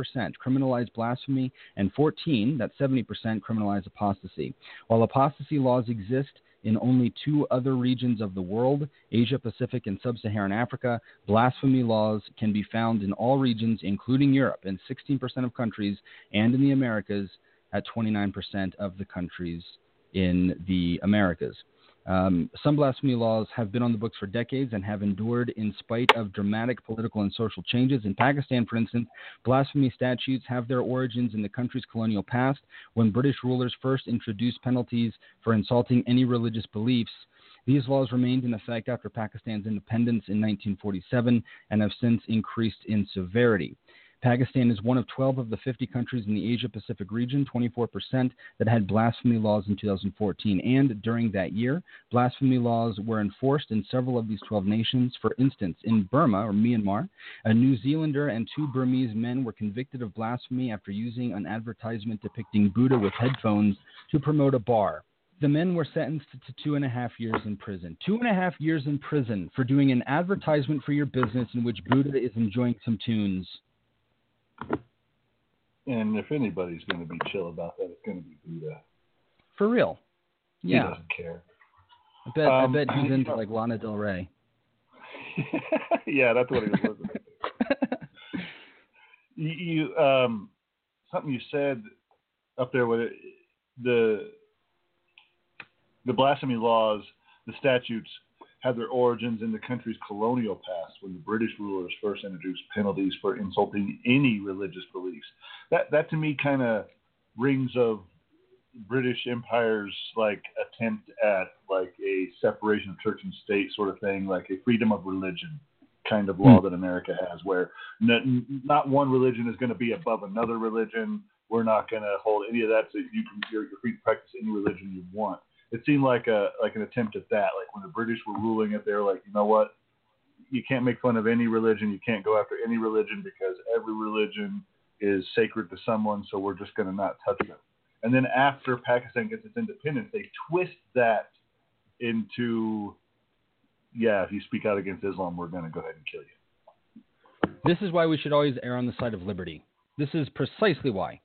criminalize blasphemy, and 14, that's 70%, criminalize apostasy. While apostasy laws exist in only two other regions of the world, Asia Pacific and Sub Saharan Africa, blasphemy laws can be found in all regions, including Europe, in 16% of countries, and in the Americas at 29% of the countries in the Americas. Um, some blasphemy laws have been on the books for decades and have endured in spite of dramatic political and social changes. In Pakistan, for instance, blasphemy statutes have their origins in the country's colonial past when British rulers first introduced penalties for insulting any religious beliefs. These laws remained in effect after Pakistan's independence in 1947 and have since increased in severity. Pakistan is one of 12 of the 50 countries in the Asia Pacific region, 24%, that had blasphemy laws in 2014. And during that year, blasphemy laws were enforced in several of these 12 nations. For instance, in Burma or Myanmar, a New Zealander and two Burmese men were convicted of blasphemy after using an advertisement depicting Buddha with headphones to promote a bar. The men were sentenced to two and a half years in prison. Two and a half years in prison for doing an advertisement for your business in which Buddha is enjoying some tunes. And if anybody's going to be chill about that, it's going to be Buddha. For real. Yeah. He doesn't care. I bet Um, I bet he's into like Lana Del Rey. yeah, that's what he was listening to. You, you um, something you said up there with it, the the blasphemy laws, the statutes had their origins in the country's colonial past when the British rulers first introduced penalties for insulting any religious beliefs. That that to me kind of rings of British Empire's like attempt at like a separation of church and state sort of thing, like a freedom of religion kind of law hmm. that America has, where n- not one religion is going to be above another religion. We're not going to hold any of that, so you can you're, you're free to practice any religion you want. It seemed like a like an attempt at that. Like when the British were ruling it, they were like, you know what, you can't make fun of any religion, you can't go after any religion because every religion is sacred to someone, so we're just going to not touch them. And then after Pakistan gets its independence, they twist that into, yeah, if you speak out against Islam, we're going to go ahead and kill you. This is why we should always err on the side of liberty. This is precisely why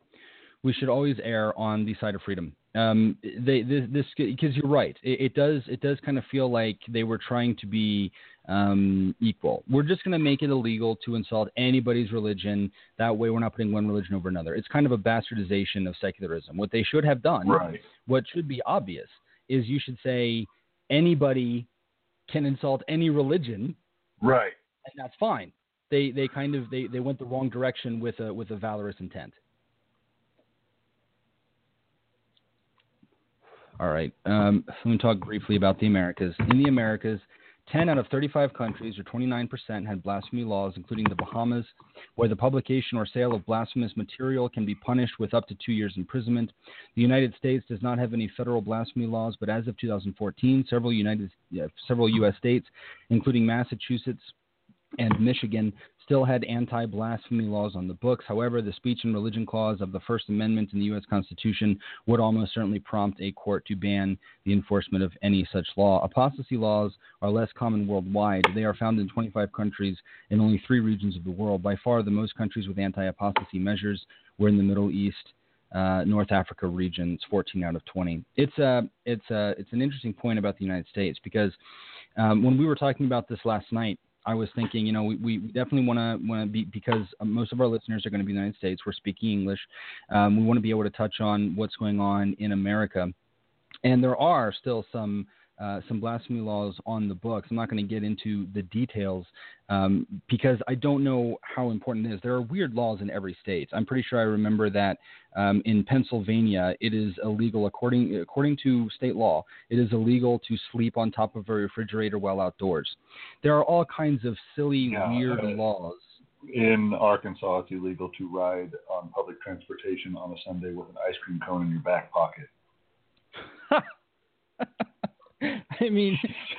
we should always err on the side of freedom Um, they this because you're right. It, it, does it does kind of feel like they were trying to be um, equal. We're just going to make it illegal to insult anybody's religion. That way, we're not putting one religion over another. It's kind of a bastardization of secularism. What they should have done, right. what should be obvious, is you should say anybody can insult any religion, right, and that's fine. They they kind of they, they went the wrong direction with a with a valorous intent. All right. Um, let me talk briefly about the Americas. In the Americas, 10 out of 35 countries, or 29%, had blasphemy laws, including the Bahamas, where the publication or sale of blasphemous material can be punished with up to two years' imprisonment. The United States does not have any federal blasphemy laws, but as of 2014, several United, several U.S. states, including Massachusetts and Michigan, still had anti blasphemy laws on the books. However, the speech and religion clause of the First Amendment in the U.S. Constitution would almost certainly prompt a court to ban the enforcement of any such law. Apostasy laws are less common worldwide. They are found in 25 countries in only three regions of the world. By far, the most countries with anti apostasy measures were in the Middle East. Uh, North Africa regions, 14 out of 20. It's a, uh, it's a, uh, it's an interesting point about the United States because um, when we were talking about this last night, I was thinking, you know, we, we definitely want to want to be because most of our listeners are going to be in the United States. We're speaking English. Um, we want to be able to touch on what's going on in America, and there are still some uh, some blasphemy laws on the books. I'm not going to get into the details um, because I don't know how important it is. There are weird laws in every state. I'm pretty sure I remember that um, in Pennsylvania, it is illegal according according to state law. It is illegal to sleep on top of a refrigerator while outdoors. There are all kinds of silly, yeah, weird uh, laws. In Arkansas, it's illegal to ride on public transportation on a Sunday with an ice cream cone in your back pocket. I mean,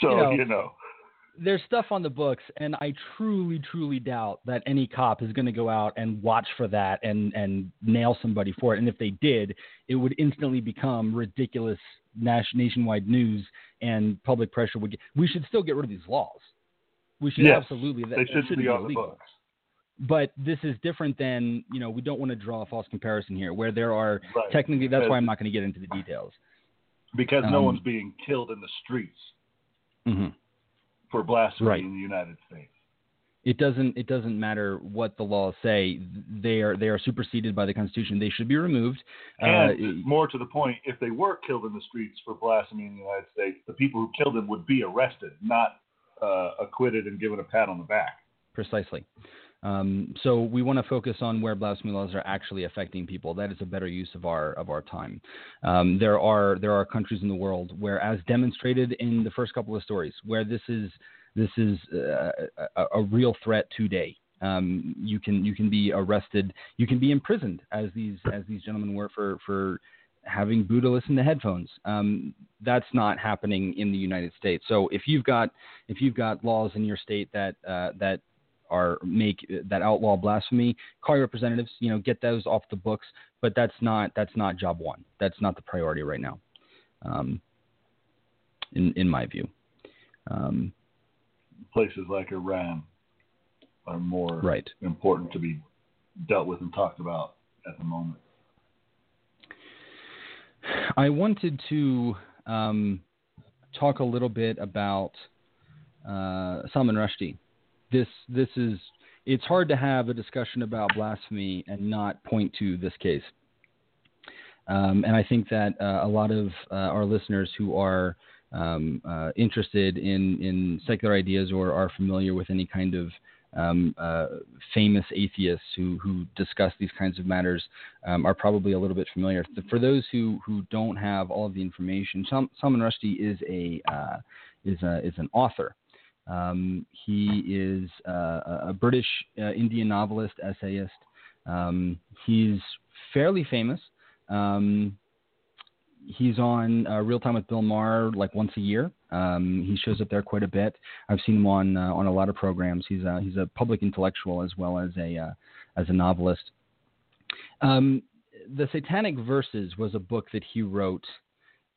so you know, you know, there's stuff on the books, and I truly, truly doubt that any cop is going to go out and watch for that and and nail somebody for it. And if they did, it would instantly become ridiculous nationwide news, and public pressure would get. We should still get rid of these laws. We should yes, absolutely. That, they should be on the books. But this is different than you know. We don't want to draw a false comparison here, where there are right. technically. That's why I'm not going to get into the details because no Um, one's being killed in the streets hmm for blasphemy Right. in the United States. It doesn't. It doesn't matter what the laws say. They are. They are superseded by the Constitution. They should be removed. And Uh, more to the point, if they were killed in the streets for blasphemy in the United States, the people who killed them would be arrested, not uh, acquitted and given a pat on the back. Precisely. Um, so we want to focus on where blasphemy laws are actually affecting people. That is a better use of our of our time. Um, there are there are countries in the world where, as demonstrated in the first couple of stories, where this is this is uh, a, a real threat today. Um, you can you can be arrested, you can be imprisoned, as these as these gentlemen were for for having Buddha listen to headphones. Um, that's not happening in the United States. So if you've got if you've got laws in your state that uh, that are make that outlaw blasphemy, call your representatives. You know, get those off the books. But that's not that's not job one. That's not the priority right now, um, in in my view. Um, Places like Iran are more right. important to be dealt with and talked about at the moment. I wanted to um, talk a little bit about uh, Salman Rushdie. This this is it's hard to have a discussion about blasphemy and not point to this case. Um, and I think that uh, a lot of uh, our listeners who are um, uh, interested in, in secular ideas or are familiar with any kind of um, uh, famous atheists who, who discuss these kinds of matters um, are probably a little bit familiar. For those who, who don't have all of the information, Salman Rushdie is a uh, is a, is an author. Um, he is uh, a British uh, Indian novelist, essayist. Um, he's fairly famous. Um, he's on uh, Real Time with Bill Maher like once a year. Um, he shows up there quite a bit. I've seen him on uh, on a lot of programs. He's a, he's a public intellectual as well as a uh, as a novelist. Um, the Satanic Verses was a book that he wrote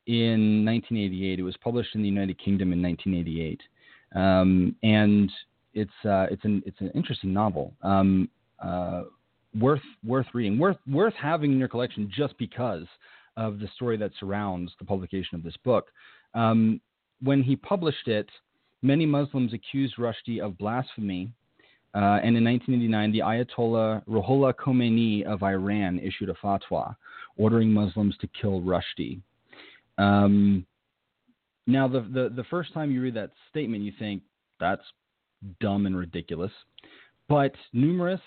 in 1988. It was published in the United Kingdom in 1988, um, and it's uh, it's an it's an interesting novel. Um, uh, worth worth reading, worth worth having in your collection just because of the story that surrounds the publication of this book. Um, when he published it, many Muslims accused Rushdie of blasphemy. Uh, and in 1989, the Ayatollah Ruhollah Khomeini of Iran issued a fatwa ordering Muslims to kill Rushdie. Um, now, the, the, the first time you read that statement, you think that's dumb and ridiculous. But numerous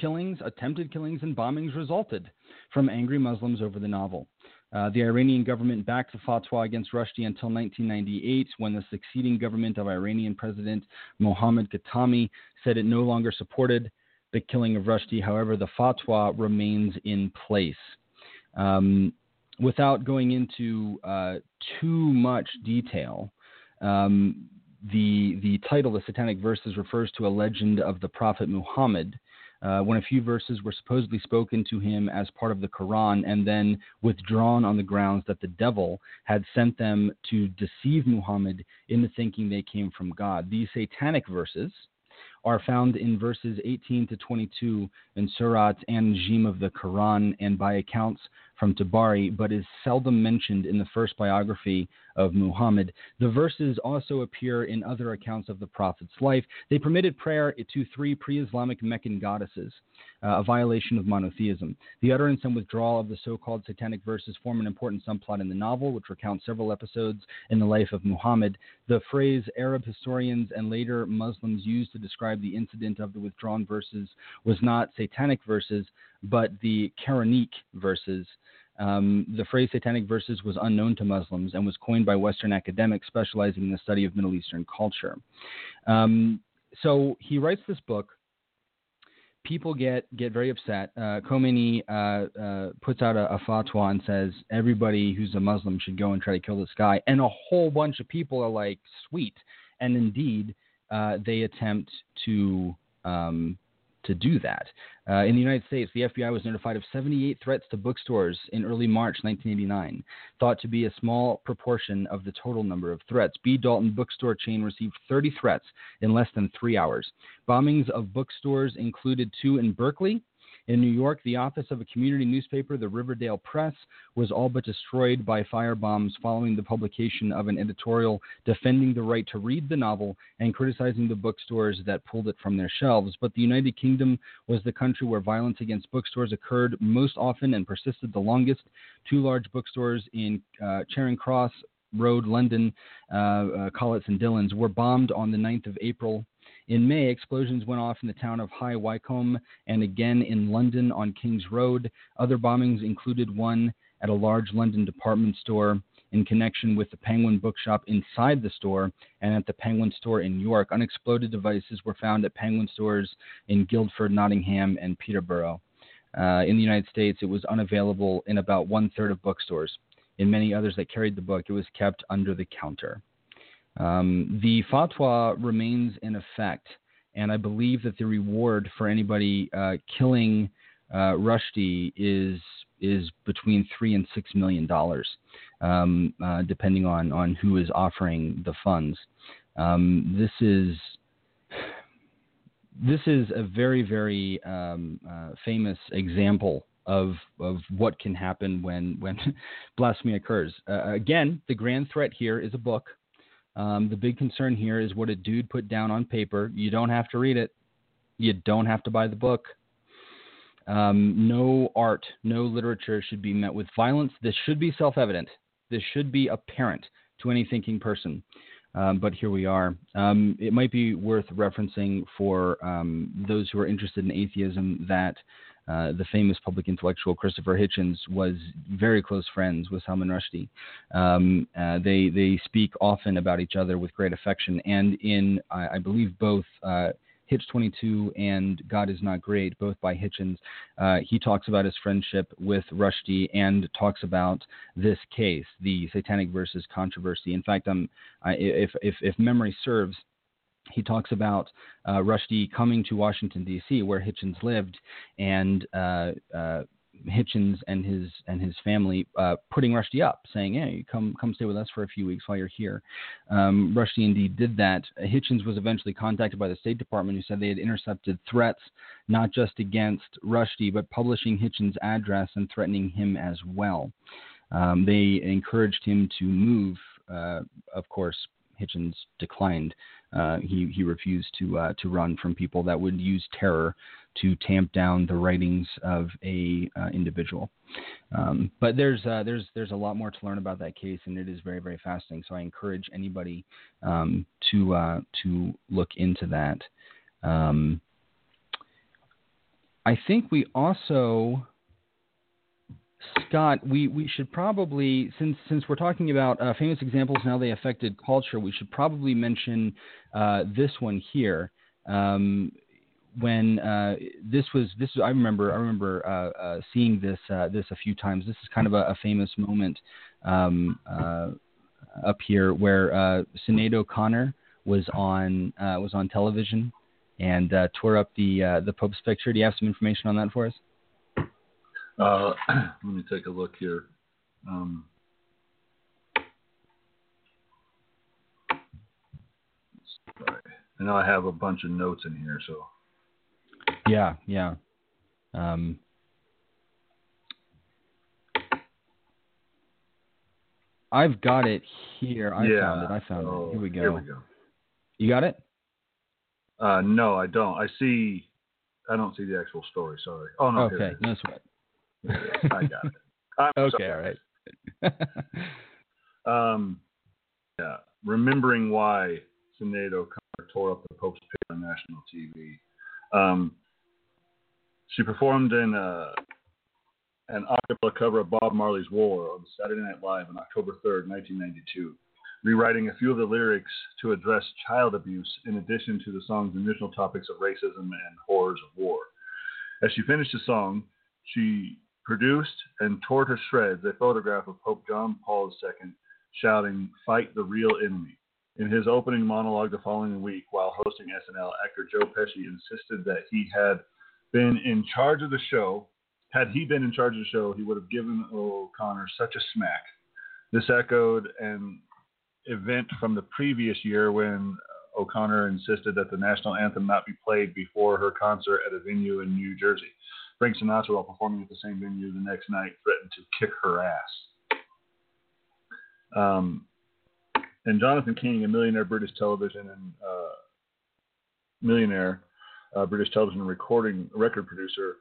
killings, attempted killings, and bombings resulted from angry Muslims over the novel. Uh, the Iranian government backed the fatwa against Rushdie until 1998, when the succeeding government of Iranian President Mohammad Khatami said it no longer supported the killing of Rushdie. However, the fatwa remains in place. Um, without going into uh, too much detail, um, the the title, the Satanic Verses, refers to a legend of the Prophet Muhammad. Uh, when a few verses were supposedly spoken to him as part of the Quran and then withdrawn on the grounds that the devil had sent them to deceive Muhammad into thinking they came from God. These satanic verses are found in verses 18 to 22 in Surat an-Najm of the Quran and by accounts from Tabari, but is seldom mentioned in the first biography of Muhammad. The verses also appear in other accounts of the Prophet's life. They permitted prayer to three pre Islamic Meccan goddesses, uh, a violation of monotheism. The utterance and withdrawal of the so called satanic verses form an important subplot in the novel, which recounts several episodes in the life of Muhammad. The phrase Arab historians and later Muslims used to describe the incident of the withdrawn verses was not satanic verses, but the gharaniq verses. Um, the phrase satanic verses was unknown to Muslims and was coined by Western academics specializing in the study of Middle Eastern culture. Um, so he writes this book. People get, get very upset. Uh, Khomeini uh, uh, puts out a, a, fatwa and says everybody who's a Muslim should go and try to kill this guy. And a whole bunch of people are like, sweet. And indeed, uh, they attempt to um, to do that. Uh, in the United States, the FBI was notified of 78 threats to bookstores in early March 1989, thought to be a small proportion of the total number of threats. B. Dalton bookstore chain received 30 threats in less than three hours. Bombings of bookstores included two in Berkeley, in New York, the office of a community newspaper, the Riverdale Press, was all but destroyed by firebombs following the publication of an editorial defending the right to read the novel and criticizing the bookstores that pulled it from their shelves. But the United Kingdom was the country where violence against bookstores occurred most often and persisted the longest. Two large bookstores in uh, Charing Cross Road, London, uh, uh, Collett's and Dillon's, were bombed on the 9th of April in May, explosions went off in the town of High Wycombe and again in London on King's Road. Other bombings included one at a large London department store in connection with the Penguin bookshop inside the store and at the Penguin store in York. Unexploded devices were found at Penguin stores in Guildford, Nottingham, and Peterborough. Uh, in the United States, it was unavailable in about one third of bookstores. In many others that carried the book, it was kept under the counter. Um, the fatwa remains in effect, and I believe that the reward for anybody uh, killing uh, Rushdie is is between three and six million dollars, um, uh, depending on on who is offering the funds. Um, this is this is a very very um, uh, famous example of of what can happen when when blasphemy occurs. Uh, again, the grand threat here is a book. Um, the big concern here is what a dude put down on paper. You don't have to read it. You don't have to buy the book. Um, no art, no literature should be met with violence. This should be self evident. This should be apparent to any thinking person. Um, but here we are. Um, it might be worth referencing for um, those who are interested in atheism that uh, the famous public intellectual Christopher Hitchens was very close friends with Salman Rushdie. Um, uh, they they speak often about each other with great affection, and in I, I believe both. Uh, Hitch 22 and God is Not Great, both by Hitchens. Uh, he talks about his friendship with Rushdie and talks about this case, the Satanic Verses controversy. In fact, um, I, if, if, if memory serves, he talks about uh, Rushdie coming to Washington D.C., where Hitchens lived, and uh, uh, Hitchens and his and his family uh, putting Rushdie up, saying, "Hey, come come stay with us for a few weeks while you're here." Um, Rushdie indeed did that. Hitchens was eventually contacted by the State Department, who said they had intercepted threats not just against Rushdie, but publishing Hitchens' address and threatening him as well. Um, they encouraged him to move. Uh, of course, Hitchens declined. Uh, he he refused to uh, to run from people that would use terror to tamp down the writings of a uh, individual. Um, but there's uh, there's there's a lot more to learn about that case, and it is very very fascinating. So I encourage anybody um, to uh, to look into that. Um, I think we also Scott, we, we should probably since since we're talking about uh, famous examples and how they affected culture, we should probably mention uh, this one here. Um, when uh, this was this I remember I remember uh, uh, seeing this uh, this a few times. This is kind of a, a famous moment um, up here where uh, Sinead O'Connor was on was on television and tore up the the Pope's picture. Do you have some information on that for us? Uh, let me take a look here. Um, sorry. I know I have a bunch of notes in here, so. Yeah, yeah. Um, I've got it here. I yeah. found it. I found oh, it. Here we go. Here we go. You got it? Uh, no, I don't. I see. I don't see the actual story. Sorry. Oh no. Okay, no sweat. I got it. I'm okay, sorry. all right. um, yeah, remembering why Sinead tore up the Pope's picture on national TV. Um, she performed in uh, an acapella cover of Bob Marley's War on Saturday Night Live on October 3rd, 1992, rewriting a few of the lyrics to address child abuse in addition to the song's initial topics of racism and horrors of war. As she finished the song, she produced and tore to shreds a photograph of Pope John Paul II shouting, Fight the real enemy. In his opening monologue the following week, while hosting SNL, actor Joe Pesci insisted that he had been in charge of the show. Had he been in charge of the show, he would have given O'Connor such a smack. This echoed an event from the previous year when O'Connor insisted that the national anthem not be played before her concert at a venue in New Jersey. Frank Sinatra, while performing at the same venue the next night, threatened to kick her ass. Um, and Jonathan King, a millionaire British television and uh, millionaire uh, British television recording record producer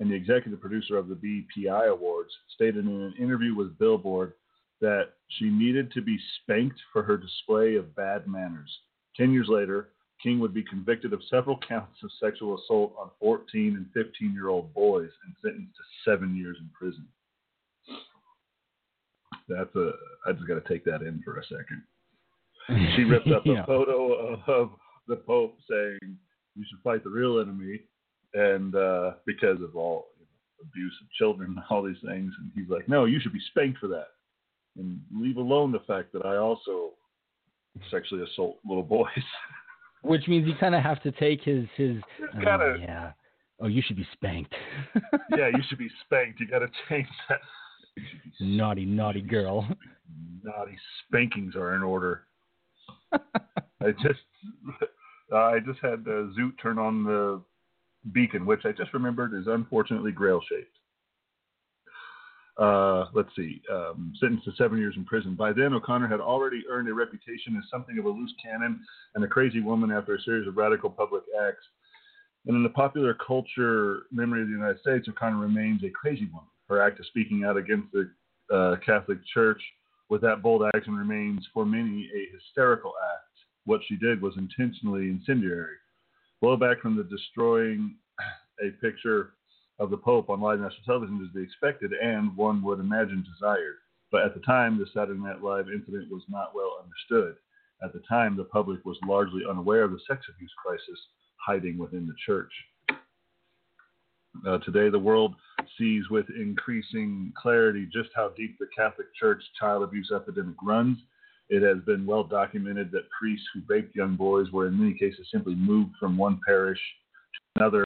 and the executive producer of the BPI Awards, stated in an interview with Billboard that she needed to be spanked for her display of bad manners. Ten years later, King would be convicted of several counts of sexual assault on 14 and 15 year old boys and sentenced to seven years in prison. That's a. I just got to take that in for a second. She ripped up Yeah. a photo of the Pope saying, "You should fight the real enemy," and uh, because of all you know, abuse of children and all these things, and he's like, "No, you should be spanked for that," and leave alone the fact that I also sexually assault little boys. Which means you kind of have to take his his. Oh, gotta- yeah. Oh, you should be spanked. yeah, you should be spanked. You got to change that. You should be naughty, naughty girl. naughty spankings are in order. I just, I just had uh, Zoot turn on the beacon, which I just remembered is unfortunately grail shaped. Uh, let's see, um, sentenced to seven years in prison. By then, O'Connor had already earned a reputation as something of a loose cannon and a crazy woman after a series of radical public acts. And in the popular culture memory of the United States, O'Connor remains a crazy woman. Her act of speaking out against the uh, Catholic Church with that bold action remains for many a hysterical act. What she did was intentionally incendiary. Blowback from the destroying a picture of the Pope on live national television is be expected and one would imagine desired. But at the time, the Saturday Night Live incident was not well understood. At the time, the public was largely unaware of the sex abuse crisis hiding within the church. Uh, today, the world sees with increasing clarity just how deep the Catholic Church child abuse epidemic runs. It has been well documented that priests who raped young boys were, in many cases, simply moved from one parish to another,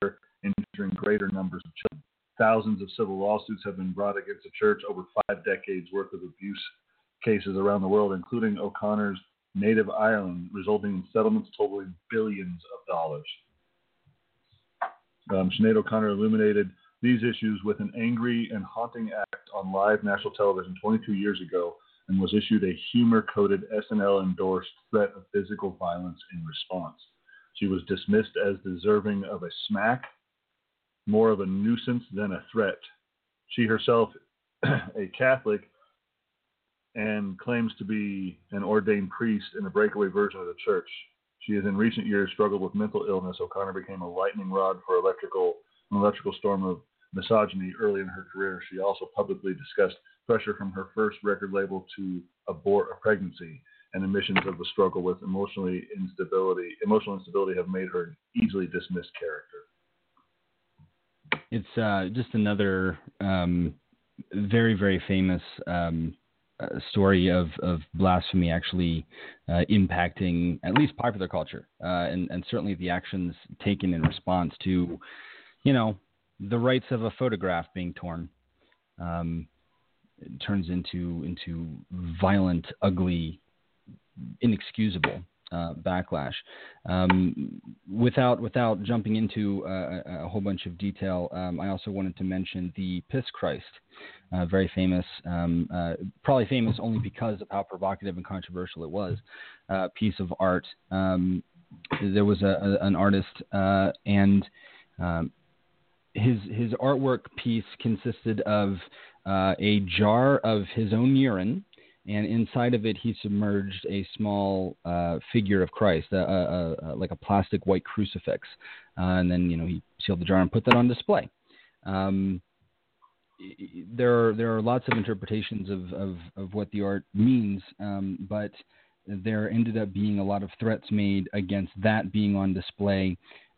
injuring greater numbers of children. Thousands of civil lawsuits have been brought against the church over five decades worth of abuse cases around the world, including O'Connor's native Ireland, resulting in settlements totaling billions of dollars. Um, Sinead O'Connor illuminated these issues with an angry and haunting act on live national television 22 years ago and was issued a humor coded SNL endorsed threat of physical violence in response. She was dismissed as deserving of a smack, more of a nuisance than a threat. She herself, a Catholic, and claims to be an ordained priest in a breakaway version of the church. She has in recent years struggled with mental illness. O'Connor became a lightning rod for electrical an electrical storm of misogyny early in her career. She also publicly discussed pressure from her first record label to abort a pregnancy and admissions of the struggle with emotionally instability. Emotional instability have made her an easily dismissed character. It's uh, just another um, very, very famous um, uh, story of, of blasphemy actually uh, impacting at least popular culture uh, and, and certainly the actions taken in response to, you know, the rights of a photograph being torn. Um, turns into into violent, ugly, inexcusable uh, backlash. Um, without without jumping into uh, a, whole bunch of detail, um, I also wanted to mention the Piss Christ, uh, very famous, um, uh, probably famous only because of how provocative and controversial it was, uh, piece of art. Um, there was a, a, an artist uh, and um, his his artwork piece consisted of a jar of his own urine, and inside of it he submerged a small uh, figure of Christ, like a plastic white crucifix, uh, and then you know he sealed the jar and put that on display. Um, there are there are lots of interpretations of, of, of what the art means, um, but there ended up being a lot of threats made against that being on display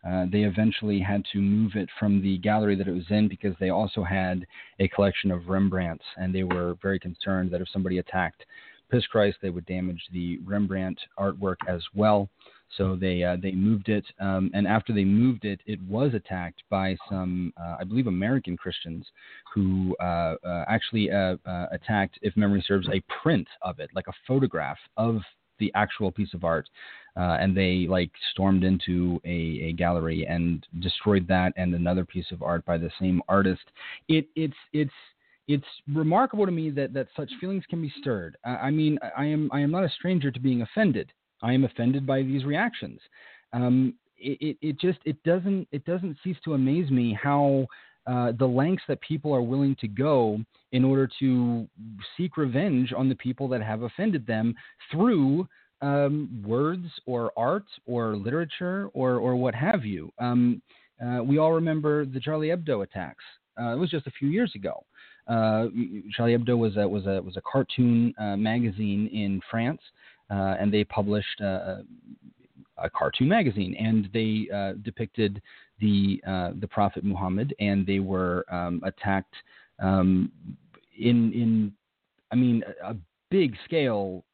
uh, they eventually had to move it from the gallery that it was in because they also had a collection of Rembrandts, and they were very concerned that if somebody attacked Piss Christ, they would damage the Rembrandt artwork as well. So they uh, they moved it, um, and after they moved it, it was attacked by some, uh, I believe, American Christians who uh, uh, actually attacked, if memory serves, a print of it, like a photograph of the actual piece of art, uh, and they like stormed into a, a gallery and destroyed that and another piece of art by the same artist. It it's it's it's remarkable to me that that such feelings can be stirred. I, I mean, I am I am not a stranger to being offended. I am offended by these reactions. Um, it, it, it just it doesn't it doesn't cease to amaze me how uh, the lengths that people are willing to go in order to seek revenge on the people that have offended them through um, words or art or literature or, or what have you. Um, uh, we all remember the Charlie Hebdo attacks. Uh, it was just a few years ago. Uh, Charlie Hebdo was a, was a, was a cartoon uh, magazine in France, and they published a cartoon magazine, and they depicted the uh, the Prophet Muhammad, and they were um, attacked um, in in I mean a, a, big scale,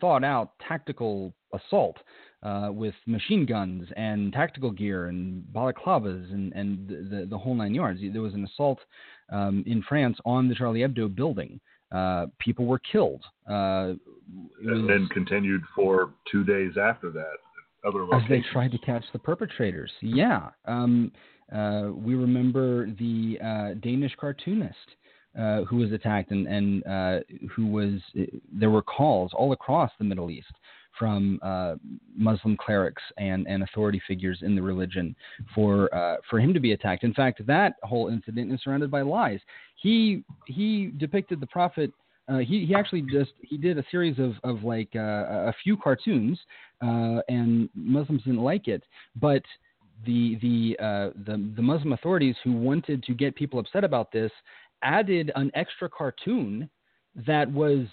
thought out tactical assault uh, with machine guns and tactical gear and balaclavas and and the, the, the whole nine yards. There was an assault um, in France on the Charlie Hebdo building. Uh, people were killed. Uh, and was, then continued for two days after that other locations. As they tried to catch the perpetrators. Yeah. Um, uh, we remember the uh, Danish cartoonist uh, who was attacked and, and uh, who was, there were calls all across the Middle East from uh, Muslim clerics and, and authority figures in the religion for uh, for him to be attacked. In fact, that whole incident is surrounded by lies. He he depicted the prophet uh, he he actually just he did a series of of like uh, a few cartoons, uh, and Muslims didn't like it, but the the the the Muslim authorities who wanted to get people upset about this added an extra cartoon that was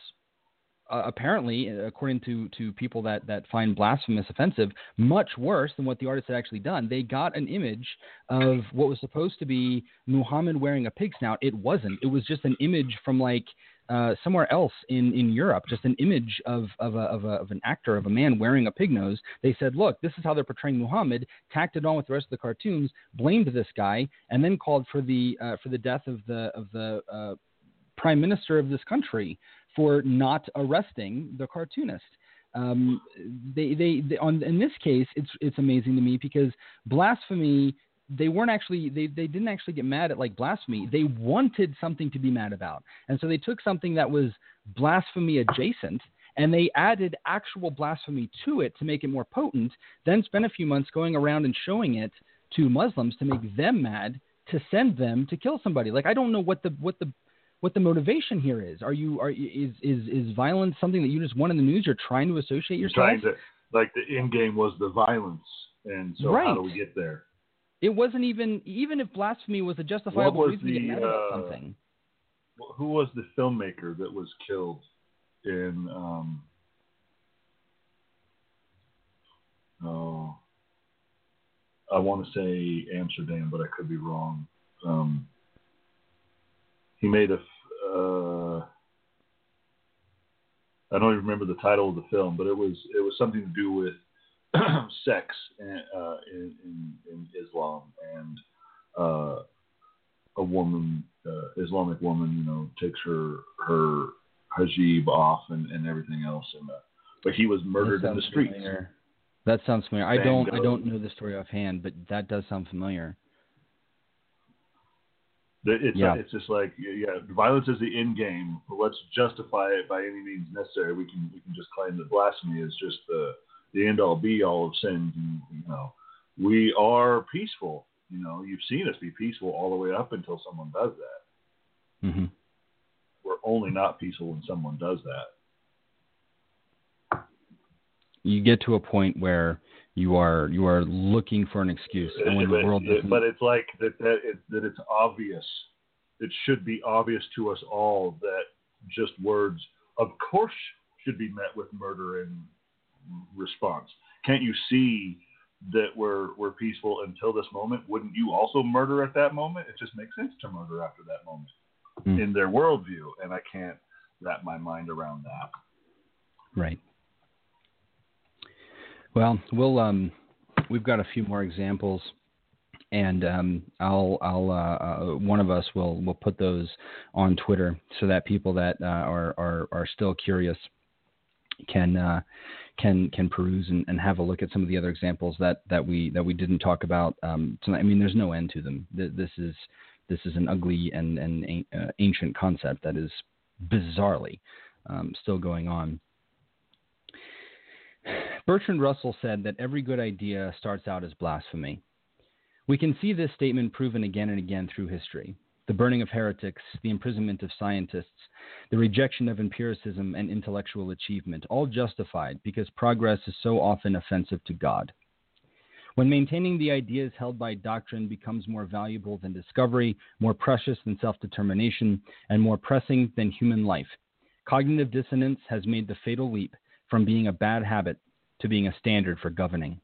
uh, apparently, according to, to people that, that find blasphemous offensive, much worse than what the artist had actually done. They got an image of what was supposed to be Muhammad wearing a pig snout. It wasn't. It was just an image from like uh, somewhere else in, in Europe, just an image of, of, a, of, a, of an actor, of a man wearing a pig nose. They said, look, this is how they're portraying Muhammad, tacked it on with the rest of the cartoons, blamed this guy, and then called for the, uh, for the death of the, of the uh, prime minister of this country for not arresting the cartoonist. Um, they, they, they, on, in this case, it's, it's amazing to me because blasphemy they weren't actually they, they didn't actually get mad at like blasphemy. They wanted something to be mad about. And so they took something that was blasphemy adjacent and they added actual blasphemy to it to make it more potent then spent a few months going around and showing it to muslims to make them mad to send them to kill somebody. Like i don't know what the what the what the motivation here is. Are you are is is is violence something that you just want in the news? You're trying to associate yourself? Trying to like the end game was the violence, and so how do we get there? It wasn't even even if blasphemy was a justifiable was reason to get mad about uh, something Who was the filmmaker that was killed in? Um, oh, I want to say Amsterdam, but I could be wrong. Um, he made a. Uh, I don't even remember the title of the film, but it was it was something to do with sex in, uh, in, in in Islam and uh, a woman, uh, Islamic woman, you know, takes her her hijab off and, and everything else, and uh, but he was murdered in the streets. familiar. That sounds familiar. I don't I don't know the story offhand, but that does sound familiar. It's Yeah. it's just like yeah, violence is the end game. But let's justify it by any means necessary. We can we can just claim that blasphemy is just the the end all be all of sins. And you know, we are peaceful. You know, you've seen us be peaceful all the way up until someone does that. hmm We're only not peaceful when someone does that. You get to a point where you are you are looking for an excuse, and when the but, world doesn't. but it's like that that it, that it's obvious. It should be obvious to us all that just words, of course, should be met with murder in response. Can't you see that we're we're peaceful until this moment? Wouldn't you also murder at that moment? It just makes sense to murder after that moment Mm. in their worldview, and I can't wrap my mind around that. Right. Well, we'll um, we've got a few more examples, and um, I'll I'll uh, uh, one of us will will put those on Twitter so that people that uh, are are are still curious can uh, can can peruse and, and have a look at some of the other examples that that we that we didn't talk about um, tonight. I mean, there's no end to them. This is this is an ugly and and uh, ancient concept that is bizarrely um, still going on. Bertrand Russell said that every good idea starts out as blasphemy. We can see this statement proven again and again through history. The burning of heretics, the imprisonment of scientists, the rejection of empiricism and intellectual achievement, all justified because progress is so often offensive to God. When maintaining the ideas held by doctrine becomes more valuable than discovery, more precious than self determination, and more pressing than human life, cognitive dissonance has made the fatal leap from being a bad habit to being a standard for governing.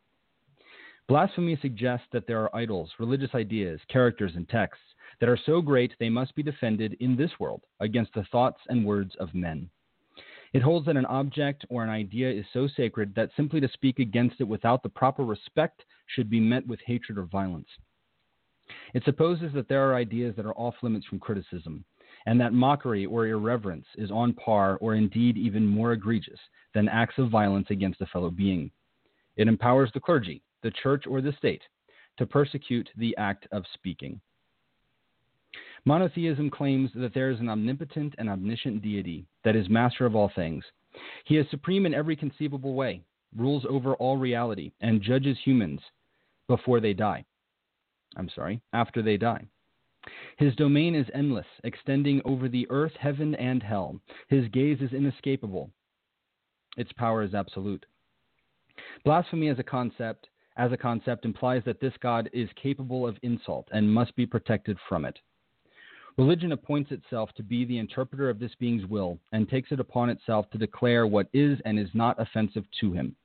Blasphemy suggests that there are idols, religious ideas, characters, and texts that are so great they must be defended in this world against the thoughts and words of men. It holds that an object or an idea is so sacred that simply to speak against it without the proper respect should be met with hatred or violence. It supposes that there are ideas that are off limits from criticism, and that mockery or irreverence is on par or indeed even more egregious than acts of violence against a fellow being. It empowers the clergy, the church, or the state to persecute the act of speaking. Monotheism claims that there is an omnipotent and omniscient deity that is master of all things. He is supreme in every conceivable way, rules over all reality, and judges humans before they die. I'm sorry, after they die. His domain is endless, extending over the earth, heaven, and hell. His gaze is inescapable. Its power is absolute. Blasphemy as a concept, as a concept implies that this God is capable of insult and must be protected from it. Religion appoints itself to be the interpreter of this being's will and takes it upon itself to declare what is and is not offensive to him.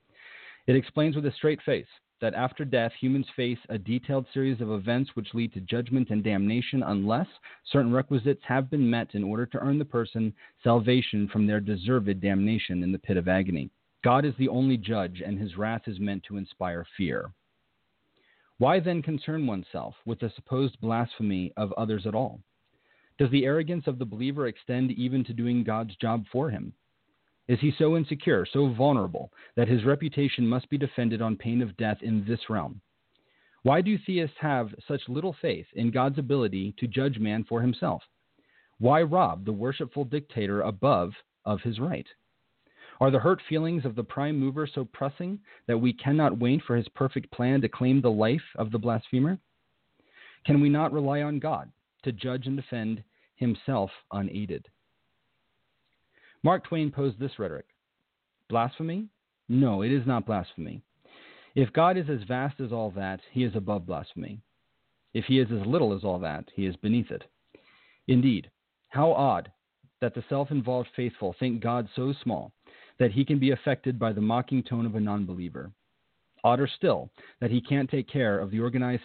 It explains with a straight face that after death, humans face a detailed series of events which lead to judgment and damnation unless certain requisites have been met in order to earn the person salvation from their deserved damnation in the pit of agony. God is the only judge, and his wrath is meant to inspire fear. Why then concern oneself with the supposed blasphemy of others at all? Does the arrogance of the believer extend even to doing God's job for him? Is he so insecure, so vulnerable, that his reputation must be defended on pain of death in this realm? Why do theists have such little faith in God's ability to judge man for himself? Why rob the worshipful dictator above of his right? Are the hurt feelings of the prime mover so pressing that we cannot wait for his perfect plan to claim the life of the blasphemer? Can we not rely on God to judge and defend himself unaided? Mark Twain posed this rhetoric Blasphemy? No, it is not blasphemy. If God is as vast as all that, he is above blasphemy. If he is as little as all that, he is beneath it. Indeed, how odd that the self involved faithful think God so small that he can be affected by the mocking tone of a non believer. Odder still that he can't take care of the organized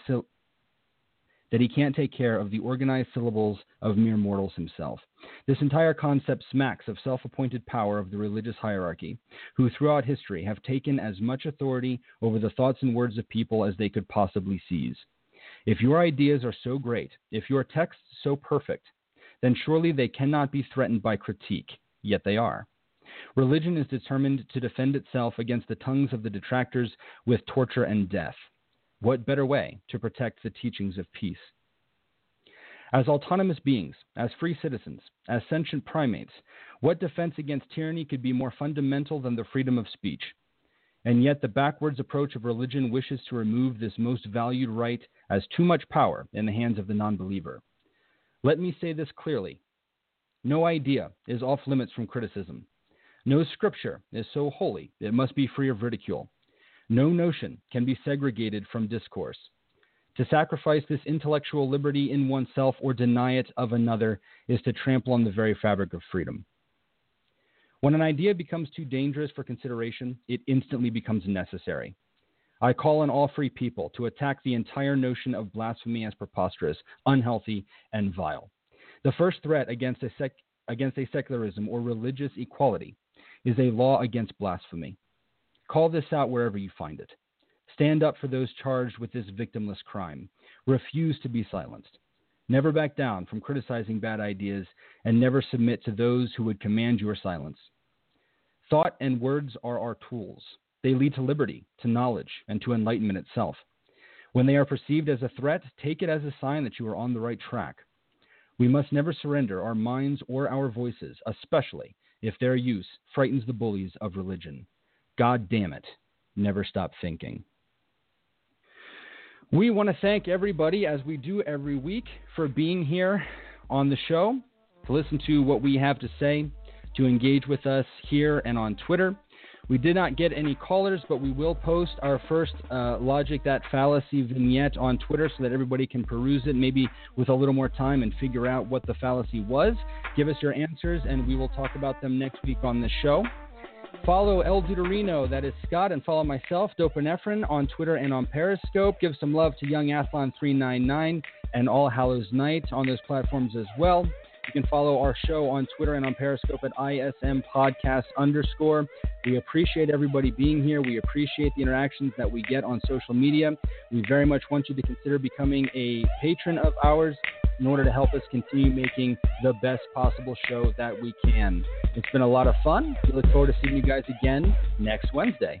that he can't take care of the organized syllables of mere mortals himself. This entire concept smacks of self appointed power of the religious hierarchy, who throughout history have taken as much authority over the thoughts and words of people as they could possibly seize. If your ideas are so great, if your texts so perfect, then surely they cannot be threatened by critique, yet they are. Religion is determined to defend itself against the tongues of the detractors with torture and death. What better way to protect the teachings of peace? As autonomous beings, as free citizens, as sentient primates, what defense against tyranny could be more fundamental than the freedom of speech? And yet, the backwards approach of religion wishes to remove this most valued right as too much power in the hands of the non believer. Let me say this clearly no idea is off limits from criticism. No scripture is so holy it must be free of ridicule. No notion can be segregated from discourse. To sacrifice this intellectual liberty in oneself or deny it of another is to trample on the very fabric of freedom. When an idea becomes too dangerous for consideration, it instantly becomes necessary. I call on all free people to attack the entire notion of blasphemy as preposterous, unhealthy, and vile. The first threat against a, sec- against a secularism or religious equality is a law against blasphemy. Call this out wherever you find it. Stand up for those charged with this victimless crime. Refuse to be silenced. Never back down from criticizing bad ideas, and never submit to those who would command your silence. Thought and words are our tools. They lead to liberty, to knowledge, and to enlightenment itself. When they are perceived as a threat, take it as a sign that you are on the right track. We must never surrender our minds or our voices, especially if their use frightens the bullies of religion. God damn it, never stop thinking. We want to thank everybody, as we do every week, for being here on the show, to listen to what we have to say, to engage with us here and on Twitter. We did not get any callers, but we will post our first uh, Logic That Fallacy vignette on Twitter so that everybody can peruse it, maybe with a little more time and figure out what the fallacy was. Give us your answers, and we will talk about them next week on the show. Follow ElDudeIreno, that is Scott, and follow myself, Dopinephrine, on Twitter and on Periscope. Give some love to Young Athlon399 and All Hallows Night on those platforms as well. You can follow our show on Twitter and on Periscope at ISM Podcast underscore. We appreciate everybody being here. We appreciate the interactions that we get on social media. We very much want you to consider becoming a patron of ours in order to help us continue making the best possible show that we can. It's been a lot of fun. We look forward to seeing you guys again next Wednesday.